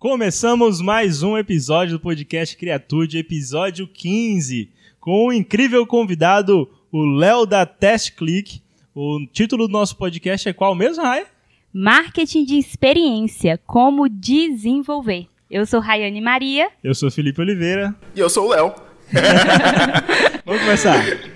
Começamos mais um episódio do podcast Criatude, episódio 15, com um incrível convidado, o Léo da Test Click. O título do nosso podcast é qual mesmo, Rai? Marketing de experiência, como desenvolver. Eu sou Rayane Maria. Eu sou Felipe Oliveira. E eu sou o Léo. Vamos começar.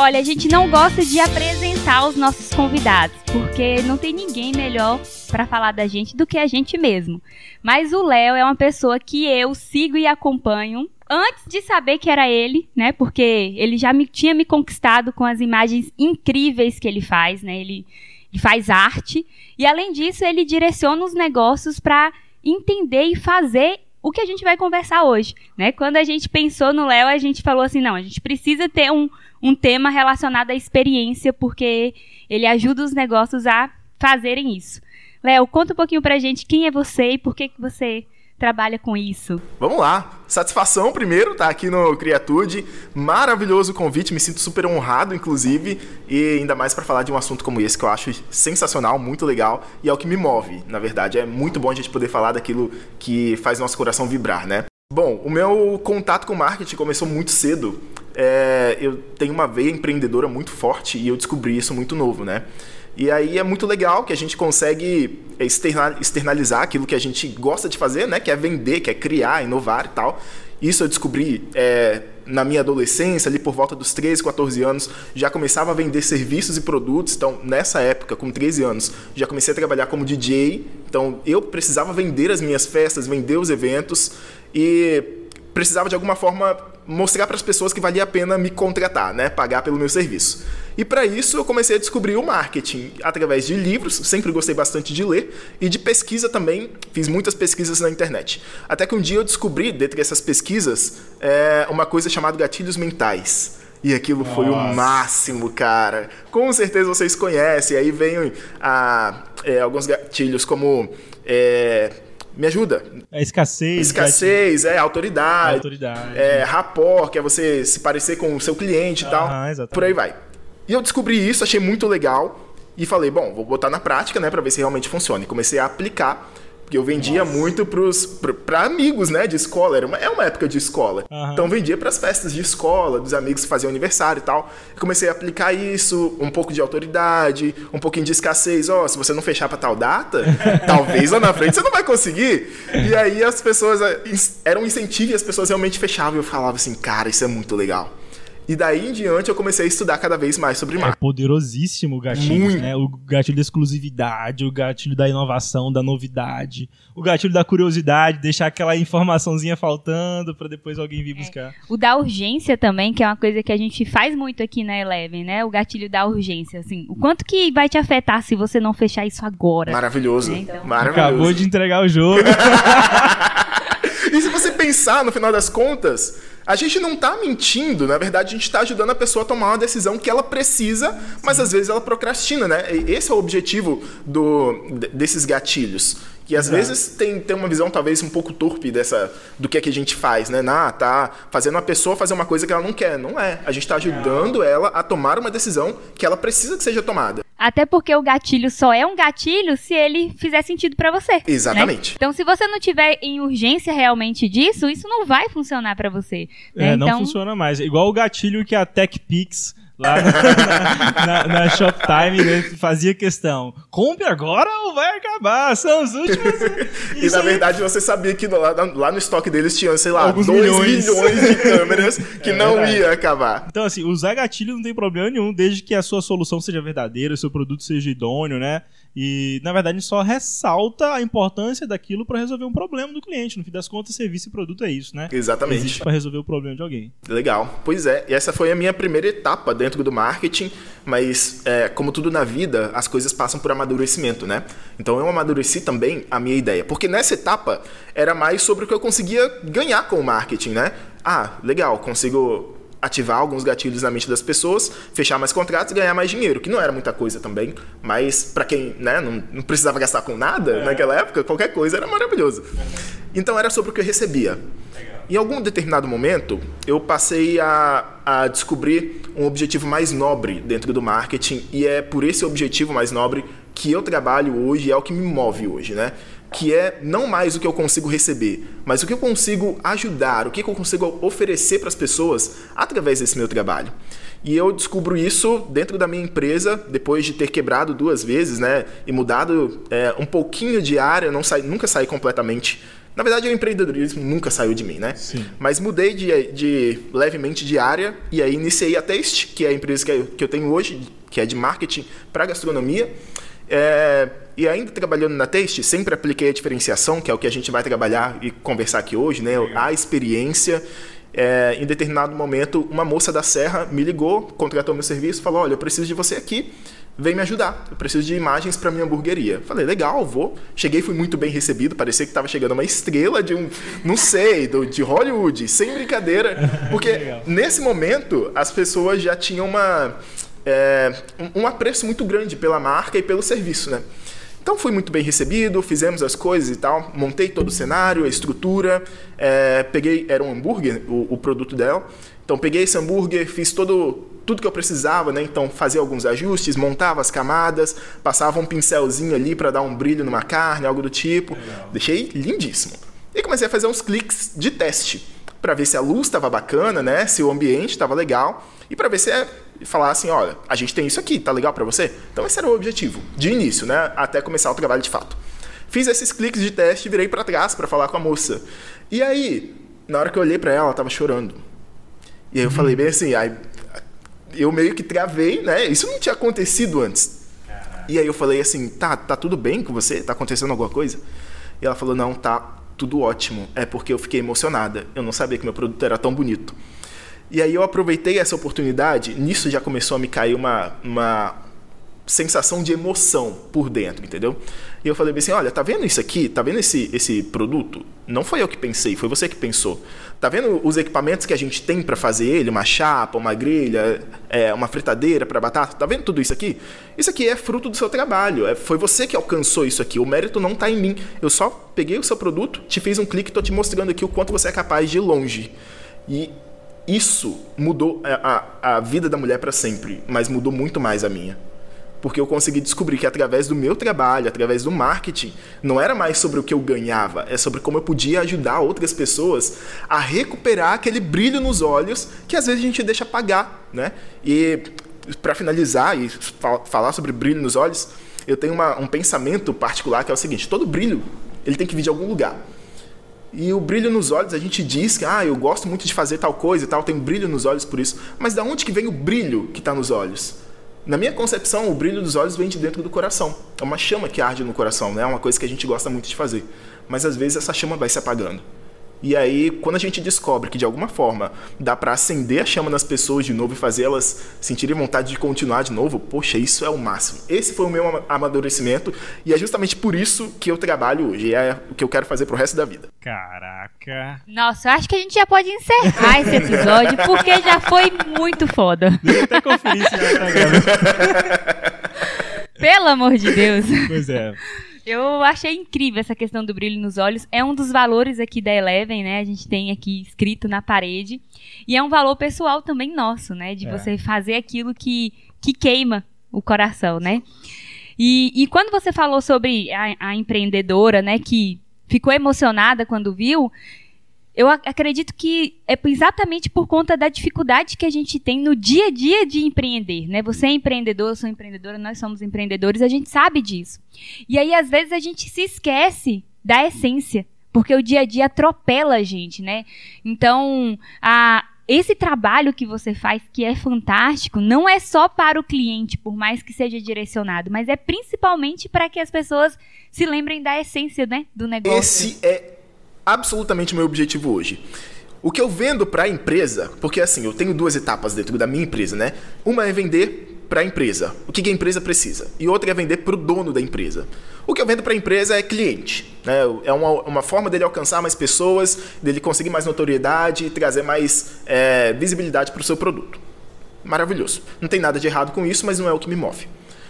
Olha, a gente não gosta de apresentar os nossos convidados, porque não tem ninguém melhor para falar da gente do que a gente mesmo. Mas o Léo é uma pessoa que eu sigo e acompanho antes de saber que era ele, né? Porque ele já me, tinha me conquistado com as imagens incríveis que ele faz, né? Ele, ele faz arte e além disso ele direciona os negócios para entender e fazer o que a gente vai conversar hoje, né? Quando a gente pensou no Léo, a gente falou assim, não, a gente precisa ter um, um tema relacionado à experiência, porque ele ajuda os negócios a fazerem isso. Léo, conta um pouquinho pra gente quem é você e por que, que você trabalha com isso. Vamos lá. Satisfação primeiro tá aqui no Criatude. Maravilhoso convite, me sinto super honrado, inclusive, e ainda mais para falar de um assunto como esse que eu acho sensacional, muito legal e é o que me move. Na verdade, é muito bom a gente poder falar daquilo que faz nosso coração vibrar, né? Bom, o meu contato com marketing começou muito cedo. É, eu tenho uma veia empreendedora muito forte e eu descobri isso muito novo, né? E aí é muito legal que a gente consegue externalizar aquilo que a gente gosta de fazer, né? Que é vender, que é criar, inovar e tal. Isso eu descobri é, na minha adolescência, ali por volta dos 13, 14 anos, já começava a vender serviços e produtos. Então, nessa época, com 13 anos, já comecei a trabalhar como DJ. Então, eu precisava vender as minhas festas, vender os eventos e precisava de alguma forma mostrar para as pessoas que valia a pena me contratar, né, pagar pelo meu serviço. E para isso eu comecei a descobrir o marketing através de livros, sempre gostei bastante de ler, e de pesquisa também, fiz muitas pesquisas na internet. Até que um dia eu descobri, dentre essas pesquisas, é, uma coisa chamada gatilhos mentais. E aquilo Nossa. foi o máximo, cara. Com certeza vocês conhecem. Aí vem ah, é, alguns gatilhos como é, me ajuda. É escassez. Escassez, é autoridade. Autoridade. É rapport, que é você se parecer com o seu cliente e tal. Exatamente. Por aí vai. E eu descobri isso, achei muito legal. E falei, bom, vou botar na prática, né, para ver se realmente funciona. E comecei a aplicar porque eu vendia Nossa. muito para amigos, né, de escola. Era uma, é uma época de escola. Uhum. Então vendia para as festas de escola, dos amigos que faziam aniversário e tal. E comecei a aplicar isso, um pouco de autoridade, um pouquinho de escassez. Ó, oh, se você não fechar para tal data, talvez lá na frente você não vai conseguir. E aí as pessoas eh, era um incentivo e as pessoas realmente fechavam. E eu falava assim, cara, isso é muito legal. E daí em diante eu comecei a estudar cada vez mais sobre marketing. É poderosíssimo o gatilho, Muito. né? O gatilho da exclusividade, o gatilho da inovação, da novidade, o gatilho da curiosidade, deixar aquela informaçãozinha faltando para depois alguém vir é. buscar. O da urgência também, que é uma coisa que a gente faz muito aqui na Eleven, né? O gatilho da urgência, assim. O quanto que vai te afetar se você não fechar isso agora? Maravilhoso. Né? Então... Maravilhoso. Acabou de entregar o jogo. e se você pensar, no final das contas, a gente não está mentindo, na verdade, a gente está ajudando a pessoa a tomar uma decisão que ela precisa, mas às vezes ela procrastina, né? Esse é o objetivo do, desses gatilhos. Que às Exato. vezes tem, tem uma visão talvez um pouco torpe dessa do que é que a gente faz, né? Ah, tá fazendo a pessoa fazer uma coisa que ela não quer. Não é. A gente está ajudando ela a tomar uma decisão que ela precisa que seja tomada. Até porque o gatilho só é um gatilho se ele fizer sentido para você. Né? Exatamente. Né? Então, se você não tiver em urgência realmente disso, isso não vai funcionar para você. Né? É, não então... funciona mais. Igual o gatilho que a TechPix lá na, na, na, Shoptime né, fazia questão. Compre agora ou vai acabar? São os últimos. e na verdade você sabia que lá, lá, no estoque deles tinha, sei lá, 2 milhões. milhões. de câmeras que é não verdade. ia acabar. Então, assim, usar gatilho não tem problema nenhum, desde que a sua solução seja verdadeira, seu produto seja idôneo, né? E, na verdade, só ressalta a importância daquilo para resolver um problema do cliente. No fim das contas, serviço e produto é isso, né? Exatamente. Existe para resolver o problema de alguém. Legal. Pois é, e essa foi a minha primeira etapa dentro do marketing, mas, é, como tudo na vida, as coisas passam por amadurecimento, né? Então, eu amadureci também a minha ideia. Porque nessa etapa, era mais sobre o que eu conseguia ganhar com o marketing, né? Ah, legal, consigo ativar alguns gatilhos na mente das pessoas, fechar mais contratos e ganhar mais dinheiro, que não era muita coisa também, mas para quem né, não, não, precisava gastar com nada é. naquela época, qualquer coisa era maravilhoso. Então era sobre o que eu recebia. Legal. em algum determinado momento, eu passei a, a descobrir um objetivo mais nobre dentro do marketing e é por esse objetivo mais nobre que eu trabalho hoje, é o que me move hoje, né? Que é não mais o que eu consigo receber, mas o que eu consigo ajudar, o que eu consigo oferecer para as pessoas através desse meu trabalho. E eu descubro isso dentro da minha empresa, depois de ter quebrado duas vezes, né? E mudado é, um pouquinho de área, não saí, nunca saí completamente. Na verdade, o empreendedorismo nunca saiu de mim, né? Sim. Mas mudei de, de levemente de área e aí iniciei a Taste, que é a empresa que eu, que eu tenho hoje, que é de marketing para gastronomia. É, e ainda trabalhando na Taste, sempre apliquei a diferenciação, que é o que a gente vai trabalhar e conversar aqui hoje, né? A experiência é, em determinado momento, uma moça da Serra me ligou, contratou meu serviço, falou: Olha, eu preciso de você aqui, vem me ajudar. Eu preciso de imagens para minha hamburgueria. Falei: Legal, vou. Cheguei, fui muito bem recebido, parecia que estava chegando uma estrela de um, não sei, do, de Hollywood, sem brincadeira. Porque nesse momento, as pessoas já tinham uma, é, um apreço muito grande pela marca e pelo serviço, né? Então fui muito bem recebido, fizemos as coisas e tal, montei todo o cenário, a estrutura, é, peguei, era um hambúrguer o, o, produto dela, então peguei esse hambúrguer, fiz todo, tudo que eu precisava, né? Então fazia alguns ajustes, montava as camadas, passava um pincelzinho ali para dar um brilho numa carne, algo do tipo, Legal. deixei lindíssimo. E comecei a fazer uns cliques de teste para ver se a luz estava bacana, né? Se o ambiente estava legal e para ver se é falar assim, olha, a gente tem isso aqui, tá legal para você? Então esse era o objetivo, de início, né, até começar o trabalho de fato. Fiz esses cliques de teste e virei para trás para falar com a moça. E aí, na hora que eu olhei para ela, ela tava chorando. E aí eu falei bem assim, aí eu meio que travei, né? Isso não tinha acontecido antes. E aí eu falei assim, tá, tá tudo bem com você? Tá acontecendo alguma coisa? E ela falou, não, tá tudo ótimo. É porque eu fiquei emocionada. Eu não sabia que meu produto era tão bonito. E aí eu aproveitei essa oportunidade, nisso já começou a me cair uma, uma sensação de emoção por dentro, entendeu? E eu falei assim, olha, tá vendo isso aqui? Tá vendo esse, esse produto? Não foi eu que pensei, foi você que pensou. Tá vendo os equipamentos que a gente tem para fazer ele? Uma chapa, uma grelha, é, uma fritadeira para batata? Tá vendo tudo isso aqui? Isso aqui é fruto do seu trabalho. É, foi você que alcançou isso aqui. O mérito não tá em mim. Eu só peguei o seu produto, te fiz um clique tô te mostrando aqui o quanto você é capaz de ir longe. E isso mudou a, a, a vida da mulher para sempre, mas mudou muito mais a minha. Porque eu consegui descobrir que através do meu trabalho, através do marketing, não era mais sobre o que eu ganhava, é sobre como eu podia ajudar outras pessoas a recuperar aquele brilho nos olhos que às vezes a gente deixa apagar, né? E para finalizar e falar sobre brilho nos olhos, eu tenho uma, um pensamento particular que é o seguinte: todo brilho ele tem que vir de algum lugar. E o brilho nos olhos, a gente diz que ah, eu gosto muito de fazer tal coisa e tal, tenho brilho nos olhos por isso. Mas da onde que vem o brilho que está nos olhos? Na minha concepção, o brilho dos olhos vem de dentro do coração. É uma chama que arde no coração, né? É uma coisa que a gente gosta muito de fazer. Mas às vezes essa chama vai se apagando. E aí, quando a gente descobre que de alguma forma dá para acender a chama nas pessoas de novo e fazer elas sentirem vontade de continuar de novo, poxa, isso é o máximo. Esse foi o meu amadurecimento e é justamente por isso que eu trabalho hoje. E é o que eu quero fazer pro resto da vida. Caraca. Nossa, eu acho que a gente já pode encerrar esse episódio porque já foi muito foda. Deixa eu até conferir se já tá Pelo amor de Deus. Pois é. Eu achei incrível essa questão do brilho nos olhos. É um dos valores aqui da Eleven, né? A gente tem aqui escrito na parede. E é um valor pessoal também nosso, né? De é. você fazer aquilo que, que queima o coração, né? E, e quando você falou sobre a, a empreendedora, né? Que ficou emocionada quando viu, eu acredito que é exatamente por conta da dificuldade que a gente tem no dia a dia de empreender, né? Você é empreendedor, eu sou empreendedora, nós somos empreendedores, a gente sabe disso. E aí às vezes a gente se esquece da essência, porque o dia a dia atropela a gente, né? Então, a esse trabalho que você faz, que é fantástico, não é só para o cliente, por mais que seja direcionado, mas é principalmente para que as pessoas se lembrem da essência né, do negócio. Esse é absolutamente meu objetivo hoje. O que eu vendo para a empresa, porque assim, eu tenho duas etapas dentro da minha empresa, né? Uma é vender para a empresa, o que a empresa precisa, e outra é vender para o dono da empresa. O que eu vendo para a empresa é cliente, né? É uma, uma forma dele alcançar mais pessoas, dele conseguir mais notoriedade e trazer mais é, visibilidade para o seu produto. Maravilhoso. Não tem nada de errado com isso, mas não é o que me move.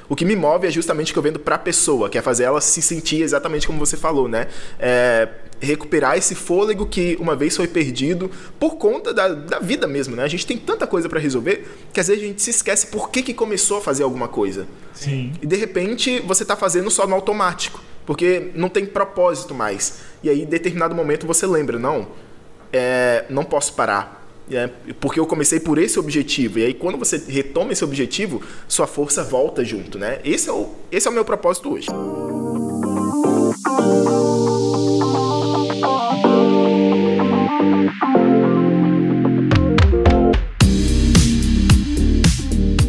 O que me move é justamente o que eu vendo para a pessoa, que é fazer ela se sentir exatamente como você falou, né? É, recuperar esse fôlego que uma vez foi perdido por conta da, da vida mesmo, né? A gente tem tanta coisa para resolver que às vezes a gente se esquece por que, que começou a fazer alguma coisa. Sim. E de repente você está fazendo só no automático, porque não tem propósito mais. E aí, em determinado momento, você lembra, não, é, não posso parar. É, porque eu comecei por esse objetivo. E aí, quando você retoma esse objetivo, sua força volta junto, né? Esse é o, esse é o meu propósito hoje.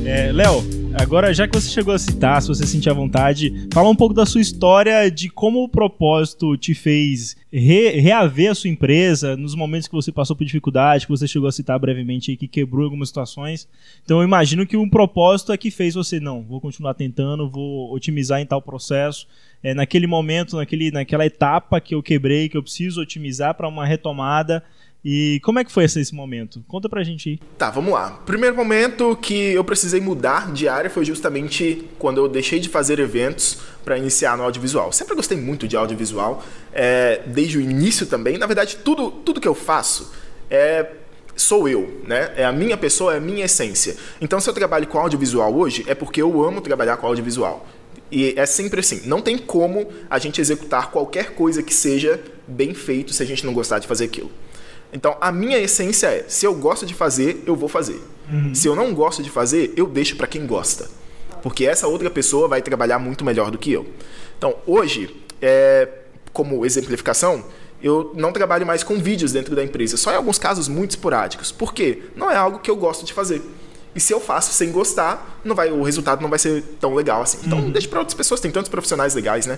É, Léo, agora já que você chegou a citar, se você sentir à vontade, fala um pouco da sua história, de como o propósito te fez re reaver a sua empresa nos momentos que você passou por dificuldade, que você chegou a citar brevemente aí, que quebrou algumas situações. Então eu imagino que um propósito é que fez você, não, vou continuar tentando, vou otimizar em tal processo. É, naquele momento, naquele, naquela etapa que eu quebrei, que eu preciso otimizar para uma retomada. E como é que foi esse, momento? Conta pra gente aí. Tá, vamos lá. Primeiro momento que eu precisei mudar de área foi justamente quando eu deixei de fazer eventos para iniciar no audiovisual. Sempre gostei muito de audiovisual, é, desde o início também. Na verdade, tudo, tudo que eu faço é sou eu, né? É a minha pessoa, é a minha essência. Então, se eu trabalho com audiovisual hoje, é porque eu amo trabalhar com audiovisual. E é sempre assim, não tem como a gente executar qualquer coisa que seja bem feito se a gente não gostar de fazer aquilo. Então, a minha essência é: se eu gosto de fazer, eu vou fazer. Uhum. Se eu não gosto de fazer, eu deixo para quem gosta. Porque essa outra pessoa vai trabalhar muito melhor do que eu. Então, hoje, é, como exemplificação, eu não trabalho mais com vídeos dentro da empresa, só em alguns casos muito esporádicos. Por quê? Não é algo que eu gosto de fazer. E se eu faço sem gostar, não vai, o resultado não vai ser tão legal assim. Então, uhum. deixa para outras pessoas, tem tantos profissionais legais, né?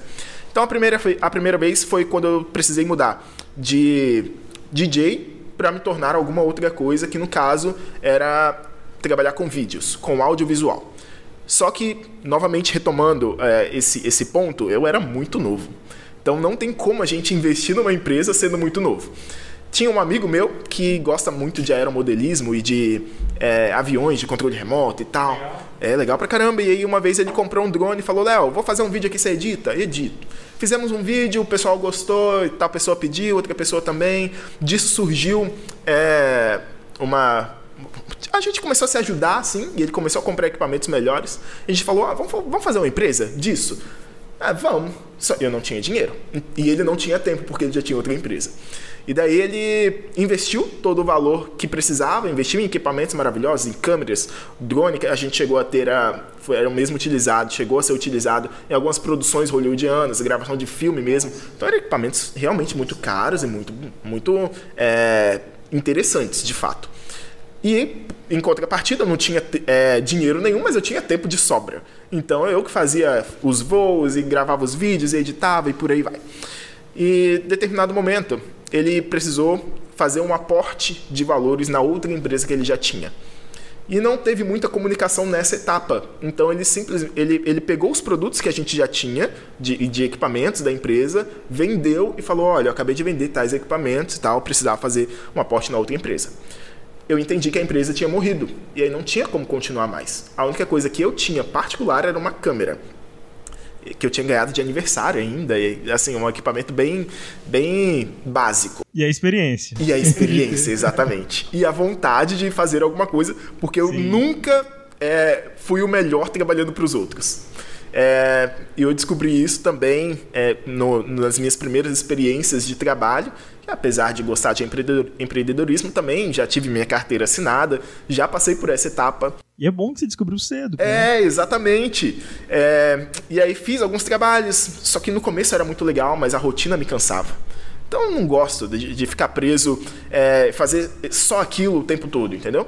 Então, a primeira, a primeira vez foi quando eu precisei mudar de DJ para me tornar alguma outra coisa, que no caso era trabalhar com vídeos, com audiovisual. Só que, novamente retomando é, esse, esse ponto, eu era muito novo. Então não tem como a gente investir numa empresa sendo muito novo. Tinha um amigo meu que gosta muito de aeromodelismo e de é, aviões de controle remoto e tal. Legal. É legal pra caramba. E aí uma vez ele comprou um drone e falou: Léo, vou fazer um vídeo aqui, você edita? Edito. Fizemos um vídeo, o pessoal gostou, e tal pessoa pediu, outra pessoa também. Disso surgiu é, uma. A gente começou a se ajudar, assim, e ele começou a comprar equipamentos melhores. A gente falou: ah, vamos, vamos fazer uma empresa disso? Ah, vamos. Só eu não tinha dinheiro. E ele não tinha tempo, porque ele já tinha outra empresa. E daí ele investiu todo o valor que precisava, investiu em equipamentos maravilhosos, em câmeras, drone que a gente chegou a ter, a, foi, era o mesmo utilizado, chegou a ser utilizado em algumas produções hollywoodianas, gravação de filme mesmo. Então eram equipamentos realmente muito caros e muito, muito é, interessantes, de fato. E, em contrapartida, eu não tinha é, dinheiro nenhum, mas eu tinha tempo de sobra. Então eu que fazia os voos e gravava os vídeos, e editava e por aí vai. E, em determinado momento, ele precisou fazer um aporte de valores na outra empresa que ele já tinha. E não teve muita comunicação nessa etapa. Então ele simplesmente ele, ele pegou os produtos que a gente já tinha de, de equipamentos da empresa, vendeu e falou: olha, eu acabei de vender tais equipamentos e tal, precisava fazer um aporte na outra empresa. Eu entendi que a empresa tinha morrido e aí não tinha como continuar mais. A única coisa que eu tinha particular era uma câmera que eu tinha ganhado de aniversário ainda, e assim, um equipamento bem, bem básico. E a experiência. E a experiência, exatamente. E a vontade de fazer alguma coisa, porque eu Sim. nunca é, fui o melhor trabalhando para os outros. É, eu descobri isso também é, no, nas minhas primeiras experiências de trabalho, que apesar de gostar de empreendedorismo, também já tive minha carteira assinada, já passei por essa etapa. E é bom que você descobriu cedo. É, né? exatamente. É, e aí fiz alguns trabalhos, só que no começo era muito legal, mas a rotina me cansava. Então eu não gosto de, de ficar preso, é, fazer só aquilo o tempo todo, entendeu?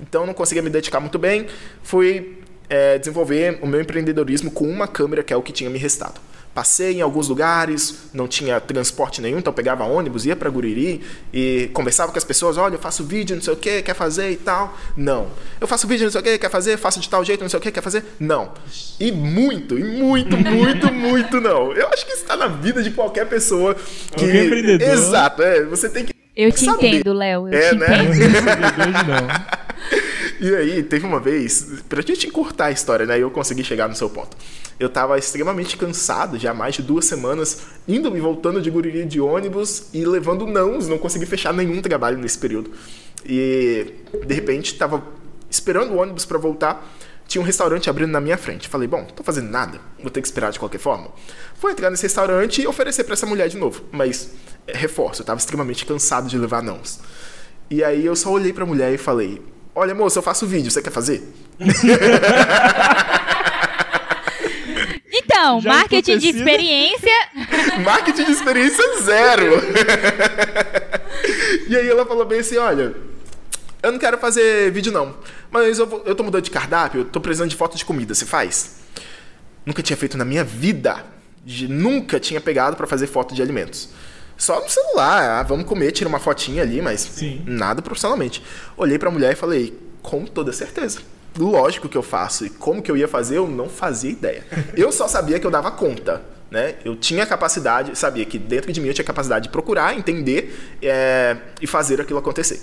Então não conseguia me dedicar muito bem. Fui é, desenvolver o meu empreendedorismo com uma câmera, que é o que tinha me restado. Passei em alguns lugares, não tinha transporte nenhum, então pegava ônibus, ia para Guriri e conversava com as pessoas: olha, eu faço vídeo, não sei o que, quer fazer e tal. Não. Eu faço vídeo, não sei o que, quer fazer, faço de tal jeito, não sei o que, quer fazer. Não. E muito, e muito, muito, muito não. Eu acho que isso está na vida de qualquer pessoa. Que... Qualquer empreendedor. Exato, é, você tem que. Eu te saber. entendo, Léo. Eu é, te né? entendo. E aí, teve uma vez, pra gente encurtar a história, né? Eu consegui chegar no seu ponto. Eu tava extremamente cansado, já há mais de duas semanas, indo e voltando de guriria de ônibus e levando nãos, não consegui fechar nenhum trabalho nesse período. E, de repente, tava esperando o ônibus para voltar tinha um restaurante abrindo na minha frente. Falei, bom, tô fazendo nada, vou ter que esperar de qualquer forma. Fui entrar nesse restaurante e oferecer para essa mulher de novo. Mas, é, reforço, eu tava extremamente cansado de levar nãos. E aí eu só olhei pra mulher e falei, olha moça, eu faço vídeo, você quer fazer? Então, Já marketing de experiência. marketing de experiência zero. e aí ela falou bem assim: olha, eu não quero fazer vídeo não. Mas eu, vou, eu tô mudando de cardápio, eu tô precisando de foto de comida, você faz? Nunca tinha feito na minha vida. Nunca tinha pegado para fazer foto de alimentos. Só no celular, ah, vamos comer, tira uma fotinha ali, mas Sim. nada profissionalmente. Olhei para a mulher e falei, com toda certeza. Lógico que eu faço. E como que eu ia fazer, eu não fazia ideia. Eu só sabia que eu dava conta. Né? Eu tinha capacidade, sabia que dentro de mim eu tinha capacidade de procurar, entender é, e fazer aquilo acontecer.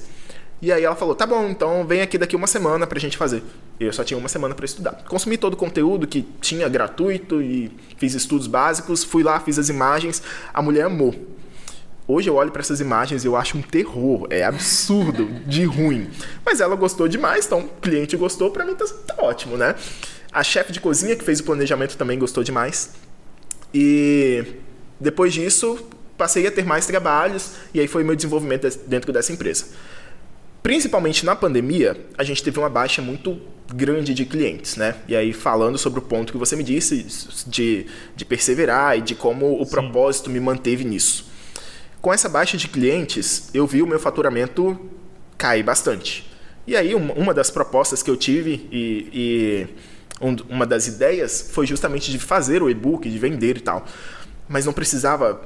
E aí ela falou: tá bom, então vem aqui daqui uma semana pra gente fazer. Eu só tinha uma semana para estudar. Consumi todo o conteúdo que tinha gratuito e fiz estudos básicos, fui lá, fiz as imagens. A mulher amou. Hoje eu olho para essas imagens e eu acho um terror, é absurdo de ruim. Mas ela gostou demais, então o cliente gostou, para mim tá, tá ótimo, né? A chefe de cozinha que fez o planejamento também gostou demais. E depois disso, passei a ter mais trabalhos e aí foi meu desenvolvimento dentro dessa empresa. Principalmente na pandemia, a gente teve uma baixa muito grande de clientes, né? E aí, falando sobre o ponto que você me disse, de, de perseverar e de como o Sim. propósito me manteve nisso. Com essa baixa de clientes, eu vi o meu faturamento cair bastante. E aí, uma das propostas que eu tive e, e uma das ideias foi justamente de fazer o e-book, de vender e tal. Mas não precisava,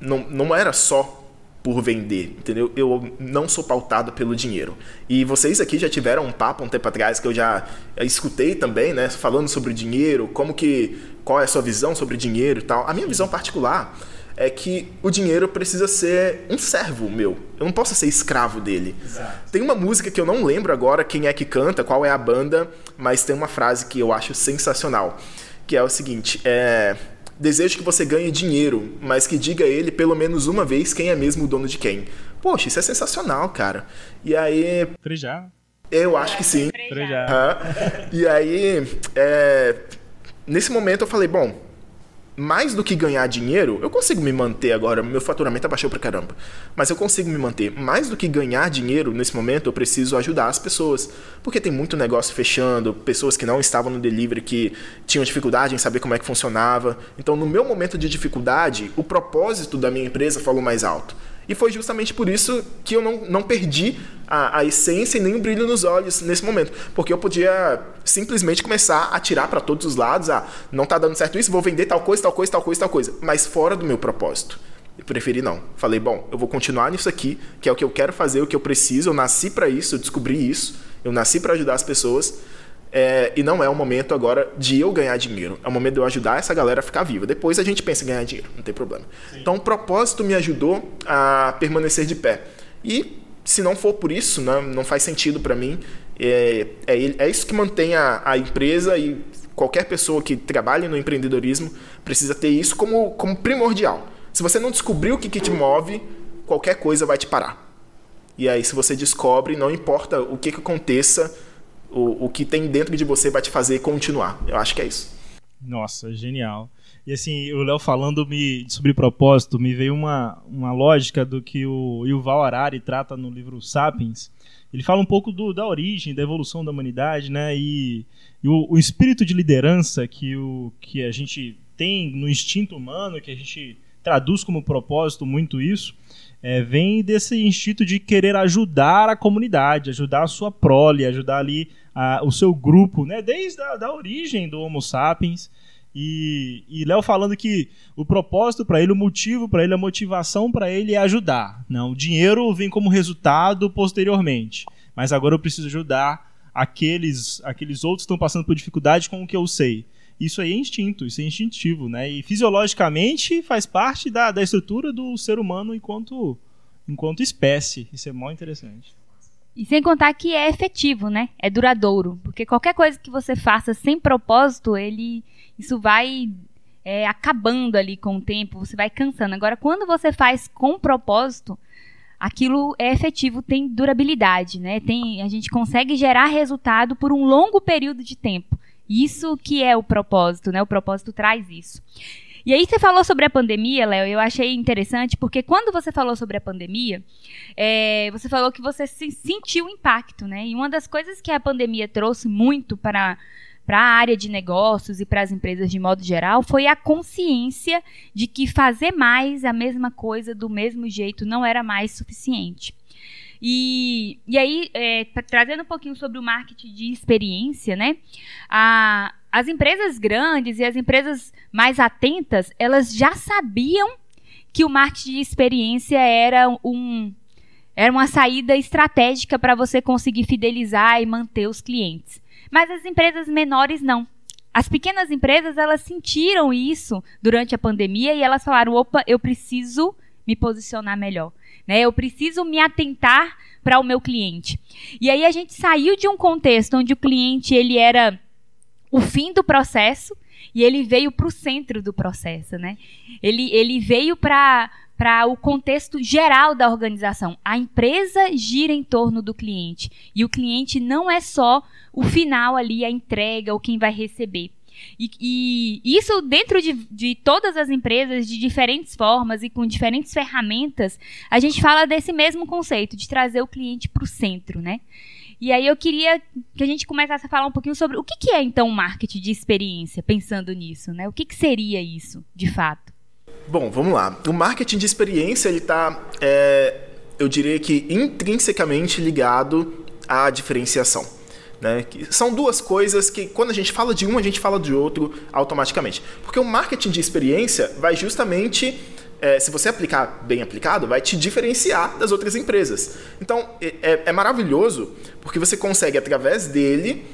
não, não era só por vender, entendeu? Eu não sou pautado pelo dinheiro. E vocês aqui já tiveram um papo um tempo atrás que eu já escutei também, né, falando sobre dinheiro, como que qual é a sua visão sobre dinheiro e tal. A minha visão particular é que o dinheiro precisa ser um servo meu. Eu não posso ser escravo dele. Exato. Tem uma música que eu não lembro agora quem é que canta, qual é a banda, mas tem uma frase que eu acho sensacional, que é o seguinte, é Desejo que você ganhe dinheiro, mas que diga a ele pelo menos uma vez quem é mesmo o dono de quem. Poxa, isso é sensacional, cara. E aí. Frejá. Eu acho que sim. Frejá. Uhum. E aí, é... nesse momento eu falei, bom, mais do que ganhar dinheiro, eu consigo me manter agora. Meu faturamento abaixou pra caramba. Mas eu consigo me manter. Mais do que ganhar dinheiro, nesse momento, eu preciso ajudar as pessoas. Porque tem muito negócio fechando, pessoas que não estavam no delivery que tinham dificuldade em saber como é que funcionava. Então, no meu momento de dificuldade, o propósito da minha empresa falou mais alto. E foi justamente por isso que eu não, não perdi a, a essência e nem o brilho nos olhos nesse momento. Porque eu podia simplesmente começar a tirar para todos os lados: ah, não está dando certo isso, vou vender tal coisa, tal coisa, tal coisa, tal coisa. Mas fora do meu propósito. Eu preferi não. Falei, bom, eu vou continuar nisso aqui, que é o que eu quero fazer, o que eu preciso. Eu nasci para isso, eu descobri isso. Eu nasci para ajudar as pessoas. É, e não é o momento agora de eu ganhar dinheiro. É o momento de eu ajudar essa galera a ficar viva. Depois a gente pensa em ganhar dinheiro, não tem problema. Sim. Então o propósito me ajudou a permanecer de pé. E se não for por isso, né, não faz sentido para mim. É, é, é, isso que mantém a, a, empresa e qualquer pessoa que trabalhe no empreendedorismo precisa ter isso como, como primordial. Se você não descobrir o que, que te move, qualquer coisa vai te parar. E aí, se você descobre, não importa o que, que aconteça, o, o que tem dentro de você vai te fazer continuar. Eu acho que é isso. Nossa, genial. E assim, o Léo falando me, sobre propósito, me veio uma, uma lógica do que o Yuval Harari trata no livro Sapiens. Ele fala um pouco do, da origem, da evolução da humanidade, né? E, e o, o, espírito de liderança que, o, que a gente tem no instinto humano, que a gente traduz como propósito muito isso, é, vem desse instinto de querer ajudar a comunidade, ajudar a sua prole, ajudar ali a, o seu grupo, né? Desde a da origem do Homo sapiens. E, e Léo falando que o propósito para ele, o motivo para ele, a motivação para ele é ajudar. Não, o dinheiro vem como resultado posteriormente. Mas agora eu preciso ajudar aqueles, aqueles outros que estão passando por dificuldade com o que eu sei. Isso aí é instinto, isso é instintivo, né? E fisiologicamente faz parte da, da estrutura do ser humano enquanto, enquanto espécie. Isso é muito interessante. E sem contar que é efetivo, né? É duradouro. Porque qualquer coisa que você faça sem propósito, ele. Isso vai é, acabando ali com o tempo, você vai cansando. Agora, quando você faz com propósito, aquilo é efetivo, tem durabilidade, né? Tem, a gente consegue gerar resultado por um longo período de tempo. Isso que é o propósito, né? O propósito traz isso. E aí você falou sobre a pandemia, Léo, eu achei interessante, porque quando você falou sobre a pandemia, é, você falou que você sentiu o impacto, né? E uma das coisas que a pandemia trouxe muito para para a área de negócios e para as empresas de modo geral foi a consciência de que fazer mais a mesma coisa do mesmo jeito não era mais suficiente. E, e aí, é, trazendo um pouquinho sobre o marketing de experiência, né? A, as empresas grandes e as empresas mais atentas, elas já sabiam que o marketing de experiência era um era uma saída estratégica para você conseguir fidelizar e manter os clientes. Mas as empresas menores não. As pequenas empresas, elas sentiram isso durante a pandemia e elas falaram: "Opa, eu preciso me posicionar melhor, né? Eu preciso me atentar para o meu cliente". E aí a gente saiu de um contexto onde o cliente ele era o fim do processo e ele veio para o centro do processo, né? Ele, ele veio para para o contexto geral da organização. A empresa gira em torno do cliente e o cliente não é só o final ali, a entrega ou quem vai receber. E, e isso dentro de, de, todas as empresas, de diferentes formas e com diferentes ferramentas, a gente fala desse mesmo conceito, de trazer o cliente para o centro, né? E aí eu queria que a gente começasse a falar um pouquinho sobre o que, que é então marketing de experiência, pensando nisso, né? O que, que seria isso, de fato? Bom, vamos lá. O marketing de experiência, ele está, é, eu diria que intrinsecamente ligado à diferenciação. Né? São duas coisas que, quando a gente fala de um, a gente fala de outro automaticamente. Porque o marketing de experiência vai justamente é, se você aplicar bem aplicado, vai te diferenciar das outras empresas. Então, é, é, é maravilhoso porque você consegue, através dele,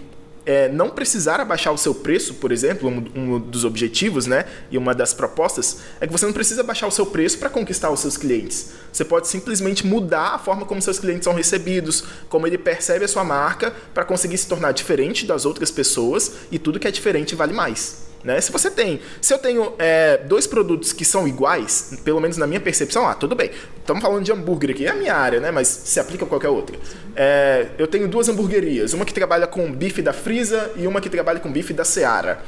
é, não precisar abaixar o seu preço, por exemplo, um, um, dos objetivos, né, e uma das propostas é que você não precisa baixar o seu preço para conquistar os seus clientes. Você pode simplesmente mudar a forma como seus clientes são recebidos, como ele percebe a sua marca, para conseguir se tornar diferente das outras pessoas e tudo que é diferente vale mais. Né? Se você tem, se eu tenho é, dois produtos que são iguais, pelo menos na minha percepção, ah, tudo bem. Estamos falando de hambúrguer aqui, é a minha área, né? Mas se aplica a qualquer outra. É, eu tenho duas hamburguerias, uma que trabalha com bife da Frisa e uma que trabalha com bife da Seara.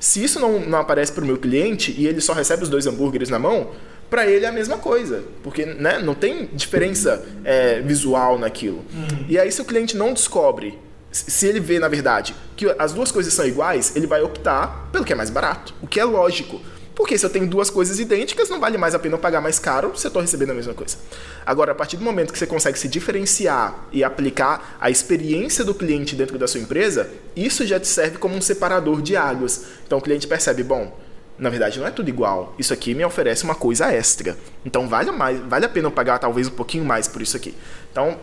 Se isso não, não aparece para o meu cliente e ele só recebe os dois hambúrgueres na mão, para ele é a mesma coisa, porque né, não tem diferença é, visual naquilo. Uhum. E aí se o cliente não descobre se ele vê, na verdade, que as duas coisas são iguais, ele vai optar pelo que é mais barato, o que é lógico. Porque se eu tenho duas coisas idênticas, não vale mais a pena eu pagar mais caro se eu estou recebendo a mesma coisa. Agora, a partir do momento que você consegue se diferenciar e aplicar a experiência do cliente dentro da sua empresa, isso já te serve como um separador de águas. Então o cliente percebe, bom, na verdade não é tudo igual. Isso aqui me oferece uma coisa extra. Então vale, mais, vale a pena eu pagar talvez um pouquinho mais por isso aqui. Então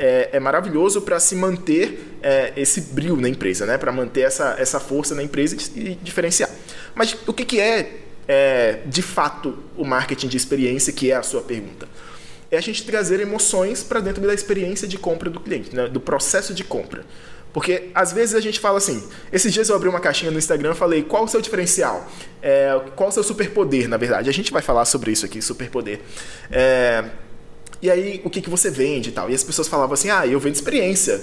é, é maravilhoso para se manter é, esse brilho na empresa, né? para manter essa, essa força na empresa e, diferenciar. Mas o que, que é, é, de fato, o marketing de experiência, que é a sua pergunta? É a gente trazer emoções para dentro da experiência de compra do cliente, né? do processo de compra. Porque às vezes a gente fala assim. Esses dias eu abri uma caixinha no Instagram e falei qual o seu diferencial? É, qual o seu superpoder, na verdade? A gente vai falar sobre isso aqui, superpoder. É, e aí, o que, que você vende e tal? E as pessoas falavam assim, ah, eu vendo experiência.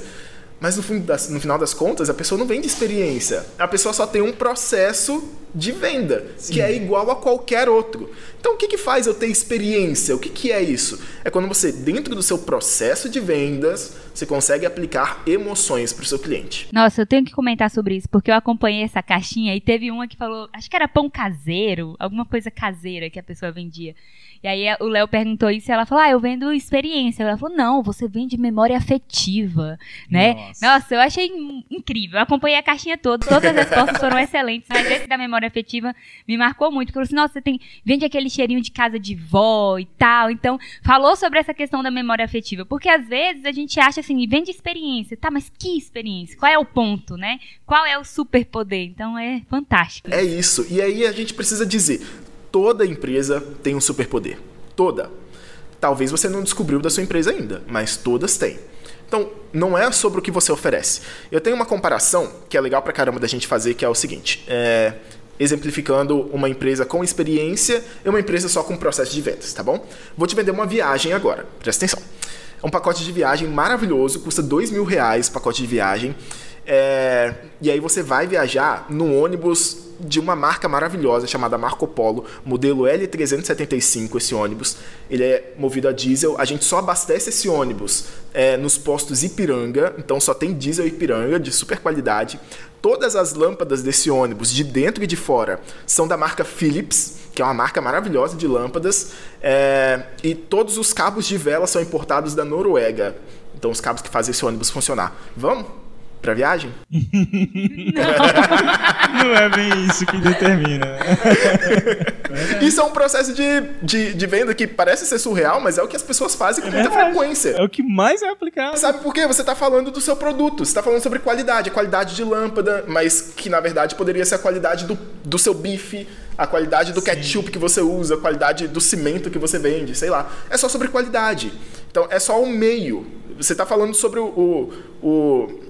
Mas no, no final das contas, a pessoa não vende experiência. A pessoa só tem um processo de venda, Sim. que é igual a qualquer outro. Então, o que, que faz eu ter experiência? O que, que é isso? É quando você, dentro do seu processo de vendas, você consegue aplicar emoções para o seu cliente. Nossa, eu tenho que comentar sobre isso, porque eu acompanhei essa caixinha e teve uma que falou, acho que era pão caseiro, alguma coisa caseira que a pessoa vendia. E aí o Léo perguntou isso e ela falou: Ah, eu vendo experiência. Ela falou: Não, você vende memória afetiva, né? Nossa, Nossa eu achei incrível. Eu acompanhei a caixinha toda, todas as respostas foram excelentes, mas esse da memória afetiva me marcou muito. Falou assim: Nossa, você tem, vende aquele cheirinho de casa de vó e tal. Então, falou sobre essa questão da memória afetiva. Porque às vezes a gente acha assim, vende experiência. Tá, mas que experiência? Qual é o ponto, né? Qual é o superpoder? Então é fantástico. É isso. E aí a gente precisa dizer: toda empresa tem um superpoder. Toda. Talvez você não descobriu da sua empresa ainda, mas todas têm. Então, não é sobre o que você oferece. Eu tenho uma comparação que é legal pra caramba da gente fazer, que é o seguinte. É, exemplificando uma empresa com experiência e uma empresa só com processo de vendas, tá bom? Vou te vender uma viagem agora, presta atenção. É um pacote de viagem maravilhoso, custa dois mil reais o pacote de viagem. É, e aí você vai viajar no ônibus de uma marca maravilhosa chamada Marco Polo, modelo L375, esse ônibus. Ele é movido a diesel. A gente só abastece esse ônibus é, nos postos Ipiranga, então só tem diesel Ipiranga de super qualidade. Todas as lâmpadas desse ônibus, de dentro e de fora, são da marca Philips, que é uma marca maravilhosa de lâmpadas. É, e todos os cabos de vela são importados da Noruega. Então, os cabos que fazem esse ônibus funcionar. Vamos? Pra viagem? Não é bem isso que determina. Isso é um processo de, de, de, venda que parece ser surreal, mas é o que as pessoas fazem com é muita frequência. É o que mais é aplicado. Sabe por quê? Você está falando do seu produto, você está falando sobre qualidade, a qualidade de lâmpada, mas que na verdade poderia ser a qualidade do, do seu bife, a qualidade do Sim. ketchup que você usa, a qualidade do cimento que você vende, sei lá. É só sobre qualidade. Então é só o meio. Você está falando sobre o, o, o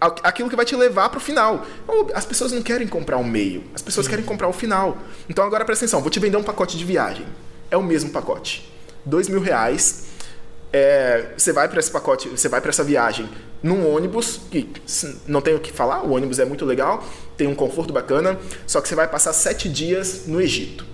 aquilo que vai te levar para o final. As pessoas não querem comprar o meio, as pessoas Sim. querem comprar o final. Então agora presta atenção, vou te vender um pacote de viagem. É o mesmo pacote. Dois mil reais. É, você vai para esse pacote, você vai para essa viagem num ônibus, que não tenho o que falar, o ônibus é muito legal, tem um conforto bacana, só que você vai passar sete dias no Egito.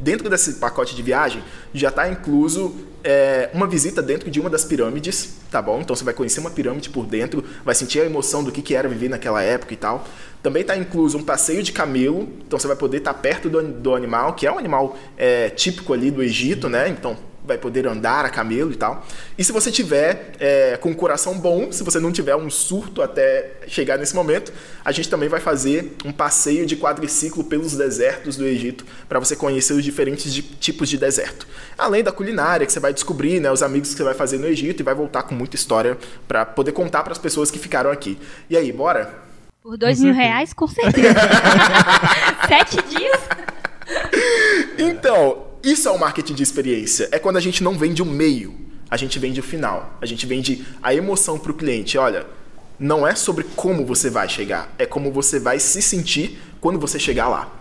Dentro desse pacote de viagem já está incluso é, uma visita dentro de uma das pirâmides, tá bom? Então você vai conhecer uma pirâmide por dentro, vai sentir a emoção do que, que era viver naquela época e tal. Também está incluso um passeio de camelo, então você vai poder estar tá perto do, do animal, que é um animal é, típico ali do Egito, né? Então vai poder andar a camelo e tal. E se você tiver é, com o coração bom, se você não tiver um surto até chegar nesse momento, a gente também vai fazer um passeio de quadriciclo pelos desertos do Egito para você conhecer os diferentes de, tipos de deserto. Além da culinária que você vai descobrir, né, os amigos que você vai fazer no Egito e vai voltar com muita história para poder contar para as pessoas que ficaram aqui. E aí, bora? Por dois mil reais, com certeza. Sete dias? Então, isso é o marketing de experiência. É quando a gente não vende o meio, a gente vende o final. A gente vende a emoção para o cliente. Olha, não é sobre como você vai chegar, é como você vai se sentir quando você chegar lá.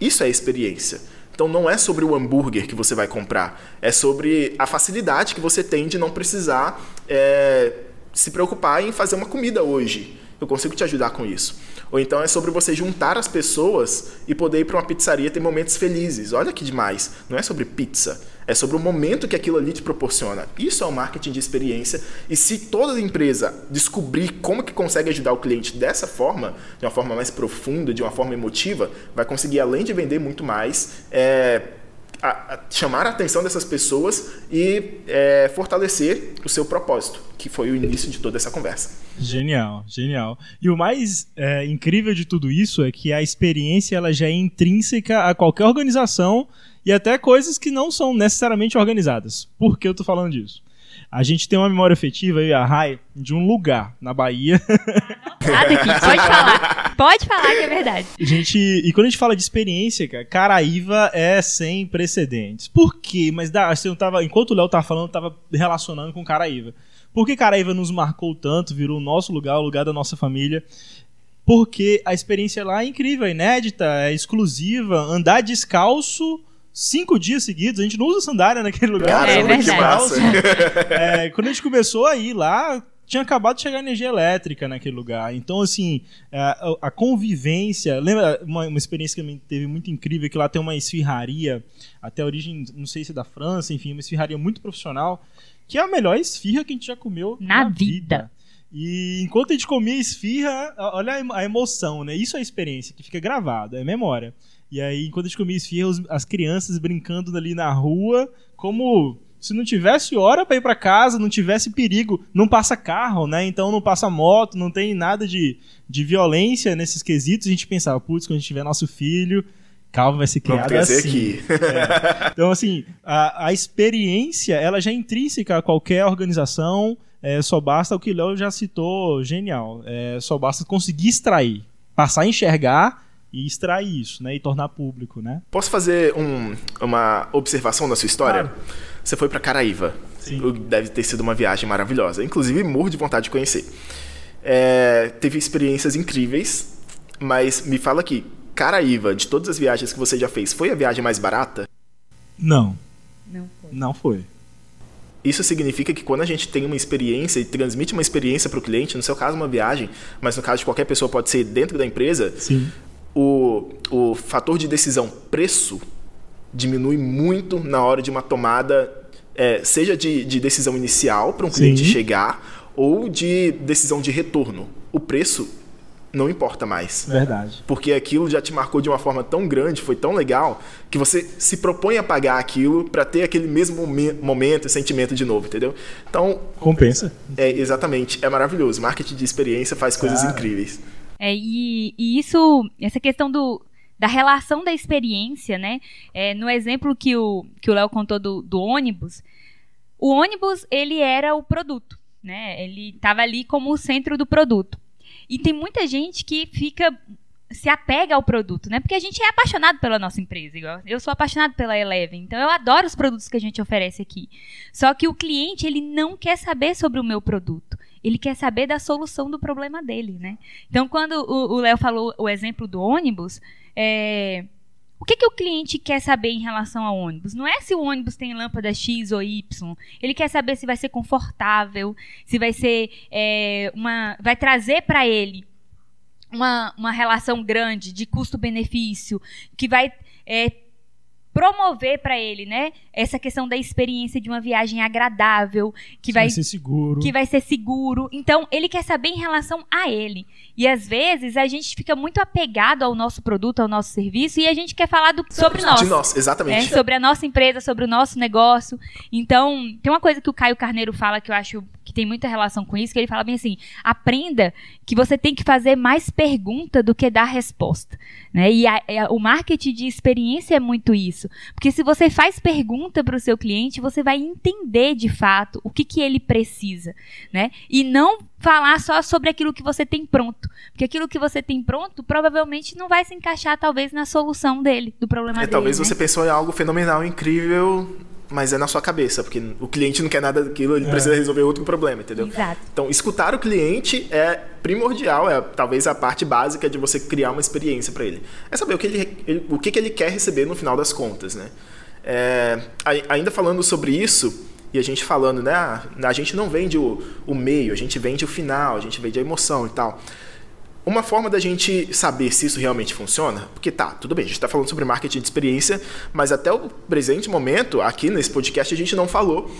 Isso é experiência. Então não é sobre o hambúrguer que você vai comprar, é sobre a facilidade que você tem de não precisar é, se preocupar em fazer uma comida hoje. Eu consigo te ajudar com isso. Ou então é sobre você juntar as pessoas e poder ir para uma pizzaria ter momentos felizes. Olha que demais. Não é sobre pizza. É sobre o momento que aquilo ali te proporciona. Isso é o marketing de experiência. E se toda empresa descobrir como que consegue ajudar o cliente dessa forma, de uma forma mais profunda, de uma forma emotiva, vai conseguir, além de vender muito mais, é, a, a chamar a atenção dessas pessoas e é, fortalecer o seu propósito, que foi o início de toda essa conversa. Genial, genial. E o mais é, incrível de tudo isso é que a experiência ela já é intrínseca a qualquer organização e até coisas que não são necessariamente organizadas. Por que eu tô falando disso? A gente tem uma memória afetiva, aí, a Rai, de um lugar na Bahia. Nada aqui, pode falar. Pode falar que é verdade. Gente, e quando a gente fala de experiência, cara, Caraíva é sem precedentes. Por quê? Mas dá, assim, eu tava, enquanto o Léo tava falando, eu tava relacionando com Caraíva. Por que Caraíva nos marcou tanto, virou o nosso lugar, o lugar da nossa família? Porque a experiência lá é incrível, é inédita, é exclusiva. Andar descalço cinco dias seguidos, a gente não usa sandália naquele lugar. Caramba, é, que massa. É, quando a gente começou a ir lá, tinha acabado de chegar energia elétrica naquele lugar. Então, assim, a, a convivência. Lembra uma, uma, experiência que teve muito incrível? Que lá tem uma esfirraria, até a origem, não sei se é da França, enfim, uma esfirraria muito profissional, que é a melhor esfirra que a gente já comeu na, na vida. vida. E enquanto a gente comia esfirra, olha a emoção, né? Isso é a experiência que fica gravada, é memória. E aí, enquanto a gente comia esfirra, as crianças brincando ali na rua, como se não tivesse hora para ir para casa, não tivesse perigo, não passa carro, né? Então não passa moto, não tem nada de, de violência nesses quesitos. A gente pensava, putz, quando a gente tiver nosso filho, calma, vai ser criado assim. Aqui. É. Então, assim, a, a experiência, ela já é intrínseca a qualquer organização, é, só basta o que o Léo já citou, genial, é, só basta conseguir extrair, passar a enxergar e extrair isso, né? E tornar público, né? Posso fazer um, uma observação da sua história? Claro. Você foi para Caraíva. Sim. Deve ter sido uma viagem maravilhosa. Inclusive, morro de vontade de conhecer. É, teve experiências incríveis, mas me fala aqui, Caraíva, de todas as viagens que você já fez, foi a viagem mais barata? Não. Não foi. Não foi. Isso significa que quando a gente tem uma experiência e transmite uma experiência para o cliente, no seu caso uma viagem, mas no caso de qualquer pessoa pode ser dentro da empresa, Sim. O, o fator de decisão preço diminui muito na hora de uma tomada, é, seja de, de, decisão inicial para um cliente Sim. chegar ou de decisão de retorno. O preço não importa mais. Verdade. Porque aquilo já te marcou de uma forma tão grande, foi tão legal, que você se propõe a pagar aquilo para ter aquele mesmo momento e sentimento de novo, entendeu? Então. Compensa. É, exatamente. É maravilhoso. Marketing de experiência faz coisas Cara. incríveis. É, e, e isso, essa questão do, da relação da experiência, né? É, no exemplo que o que o Léo contou do, do ônibus, o ônibus ele era o produto, né? Ele estava ali como o centro do produto. E tem muita gente que fica se apega ao produto, né? Porque a gente é apaixonado pela nossa empresa, igual. Eu sou apaixonado pela Eleven, então eu adoro os produtos que a gente oferece aqui. Só que o cliente, ele não quer saber sobre o meu produto. Ele quer saber da solução do problema dele, né? Então, quando o Léo falou o exemplo do ônibus, é, o que, que o cliente quer saber em relação ao ônibus? Não é se o ônibus tem lâmpada X ou Y. Ele quer saber se vai ser confortável, se vai ser é, uma. vai trazer para ele uma, uma relação grande de custo-benefício, que vai é, promover para ele, né, essa questão da experiência de uma viagem agradável, que vai, vai ser seguro. que vai ser seguro. Então, ele quer saber em relação a ele. E às vezes a gente fica muito apegado ao nosso produto, ao nosso serviço, e a gente quer falar do, sobre nós. De nós, né, exatamente. sobre a nossa empresa, sobre o nosso negócio. Então, tem uma coisa que o Caio Carneiro fala que eu acho que tem muita relação com isso, que ele fala bem assim: aprenda que você tem que fazer mais pergunta do que dar resposta. Né? E a- a- o marketing de experiência é muito isso. Porque se você faz pergunta para o seu cliente, você vai entender de fato o que, que ele precisa. Né? E não falar só sobre aquilo que você tem pronto. Porque aquilo que você tem pronto provavelmente não vai se encaixar, talvez, na solução dele, do problema É, dele. talvez né? você pensou em algo fenomenal, incrível, mas é na sua cabeça, porque o cliente não quer nada daquilo, ele precisa resolver outro problema, entendeu? Exato. Então, escutar o cliente é primordial, é talvez a parte básica de você criar uma experiência para ele. É saber o que ele, ele- o que, que ele quer receber no final das contas, né? É, ai- ainda falando sobre isso, e a gente falando, né? A gente não vende o, o meio, a gente vende o final, a gente vende a emoção e tal. Uma forma da gente saber se isso realmente funciona, porque tá, tudo bem, a gente está falando sobre marketing de experiência, mas até o presente momento, aqui nesse podcast, a gente não falou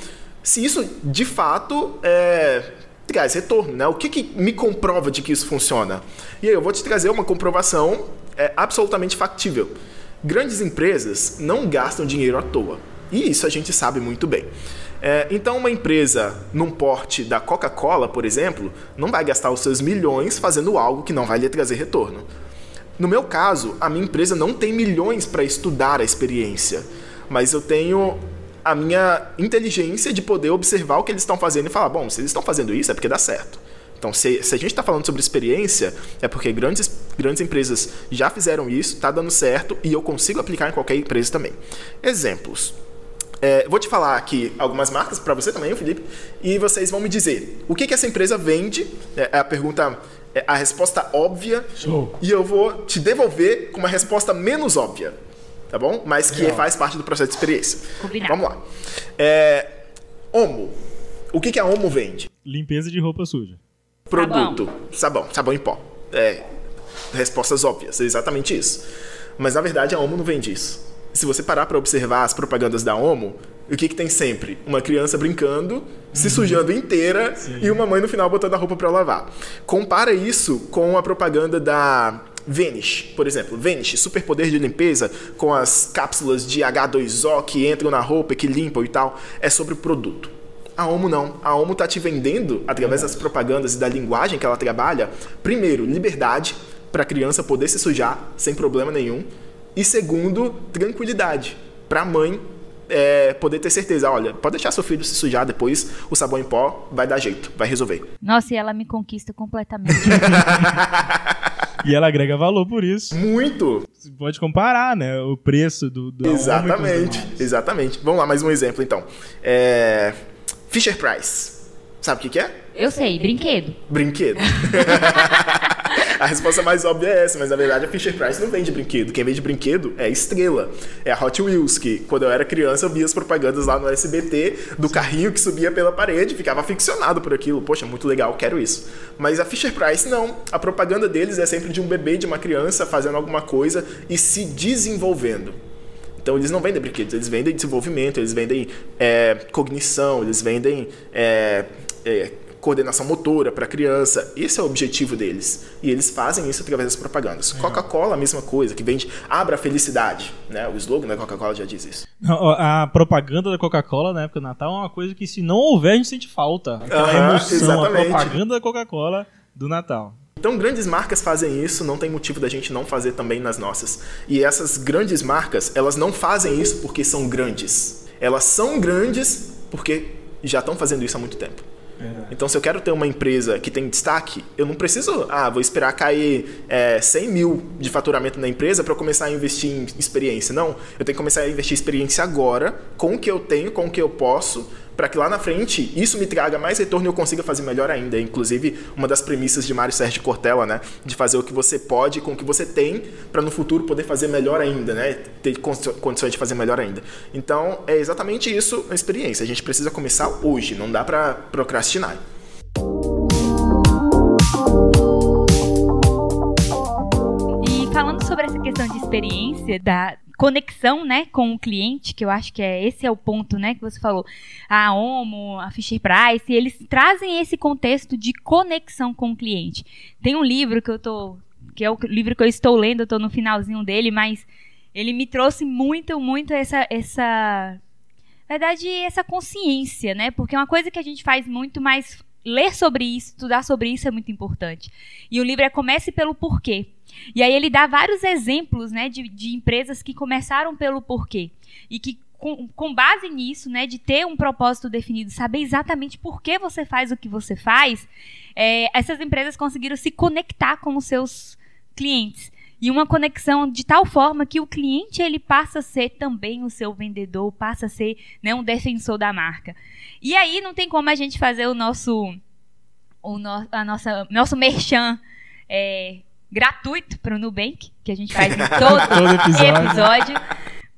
se isso de fato é, traz retorno, né? O que, que me comprova de que isso funciona? E aí eu vou te trazer uma comprovação é, absolutamente factível. Grandes empresas não gastam dinheiro à toa. E isso a gente sabe muito bem. É, então, uma empresa num porte da Coca-Cola, por exemplo, não vai gastar os seus milhões fazendo algo que não vai lhe trazer retorno. No meu caso, a minha empresa não tem milhões para estudar a experiência, mas eu tenho a minha inteligência de poder observar o que eles estão fazendo e falar: bom, se eles estão fazendo isso é porque dá certo. Então, se, se a gente está falando sobre experiência, é porque grandes, grandes empresas já fizeram isso, está dando certo e eu consigo aplicar em qualquer empresa também. Exemplos. É, vou te falar aqui algumas marcas para você também, Felipe, e vocês vão me dizer o que, que essa empresa vende. É, é a pergunta, é a resposta óbvia, Show. e eu vou te devolver com uma resposta menos óbvia, tá bom? Mas que Legal. faz parte do processo de experiência. Combinado. Vamos lá. É, Omo. O que, que a Omo vende? Limpeza de roupa suja. Produto. Sabão. Sabão em pó. É, respostas óbvias. É exatamente isso. Mas na verdade a Omo não vende isso. Se você parar para observar as propagandas da Omo, o que, que tem sempre? Uma criança brincando, se sujando inteira e uma mãe no final botando a roupa para lavar. Compara isso com a propaganda da Vanish, por exemplo. Vanish, superpoder de limpeza com as cápsulas de H2O que entram na roupa e que limpam e tal. É sobre o produto. A Omo não. A Omo tá te vendendo, através das propagandas e da linguagem que ela trabalha, primeiro, liberdade para a criança poder se sujar sem problema nenhum. E segundo, tranquilidade para a mãe é, poder ter certeza. Olha, pode deixar seu filho se sujar depois, o sabão em pó vai dar jeito, vai resolver. Nossa, e ela me conquista completamente. E ela agrega valor por isso. Muito! Você pode comparar, né? O preço do. do Exatamente, exatamente. Vamos lá, mais um exemplo então. É, Fisher Price. Sabe o que, que é? Eu sei, brinquedo. Brinquedo. a resposta mais óbvia é essa, mas na verdade a Fisher Price não vende brinquedo. Quem vende brinquedo é a Estrela. É a Hot Wheels, que quando eu era criança eu via as propagandas lá no SBT do carrinho que subia pela parede, ficava aficionado por aquilo. Poxa, muito legal, quero isso. Mas a Fisher Price não. A propaganda deles é sempre de um bebê, de uma criança fazendo alguma coisa e se desenvolvendo. Então eles não vendem brinquedos, eles vendem desenvolvimento, eles vendem é, cognição, eles vendem é, é, coordenação motora para criança. Esse é o objetivo deles. E eles fazem isso através das propagandas. Coca-Cola, a mesma coisa, que vende abra a felicidade. Né? O slogan da Coca-Cola já diz isso. A propaganda da Coca-Cola na época do Natal é uma coisa que, se não houver, a gente sente falta. Aquela Aham, emoção, exatamente. a propaganda da Coca-Cola do Natal. Então, grandes marcas fazem isso, não tem motivo da gente não fazer também nas nossas. E essas grandes marcas, elas não fazem isso porque são grandes. Elas são grandes porque já estão fazendo isso há muito tempo. Então, se eu quero ter uma empresa que tem destaque, eu não preciso, ah, vou esperar cair é, 100 mil de faturamento na empresa para eu começar a investir em experiência. Não, eu tenho que começar a investir em experiência agora, com o que eu tenho, com o que eu posso, para que lá na frente isso me traga mais retorno e eu consiga fazer melhor ainda. Inclusive, uma das premissas de Mário Sérgio Cortella, né, de fazer o que você pode com o que você tem, para no futuro poder fazer melhor ainda, né, ter condi- condições de fazer melhor ainda. Então, é exatamente isso a experiência. A gente precisa começar hoje, não dá para procrastinar. E falando sobre essa questão de experiência, da conexão, né, com o cliente, que eu acho que é esse é o ponto, né, que você falou, a Omo, a Fisher Price, eles trazem esse contexto de conexão com o cliente. Tem um livro que eu tô, que é o livro que eu estou lendo, eu tô no finalzinho dele, mas ele me trouxe muito, muito essa, essa, na verdade, essa consciência, né, porque é uma coisa que a gente faz muito, mas ler sobre isso, estudar sobre isso é muito importante. E o livro é Comece pelo Porquê. E aí ele dá vários exemplos né, de, de empresas que começaram pelo porquê. E que, com, com base nisso, né, de ter um propósito definido, saber exatamente por que você faz o que você faz, é, essas empresas conseguiram se conectar com os seus clientes. E uma conexão de tal forma que o cliente ele passa a ser também o seu vendedor, passa a ser né, um defensor da marca. E aí não tem como a gente fazer o nosso o no, a nossa nosso merchan é, gratuito para o Nubank, que a gente faz em todo, Todo episódio. episódio.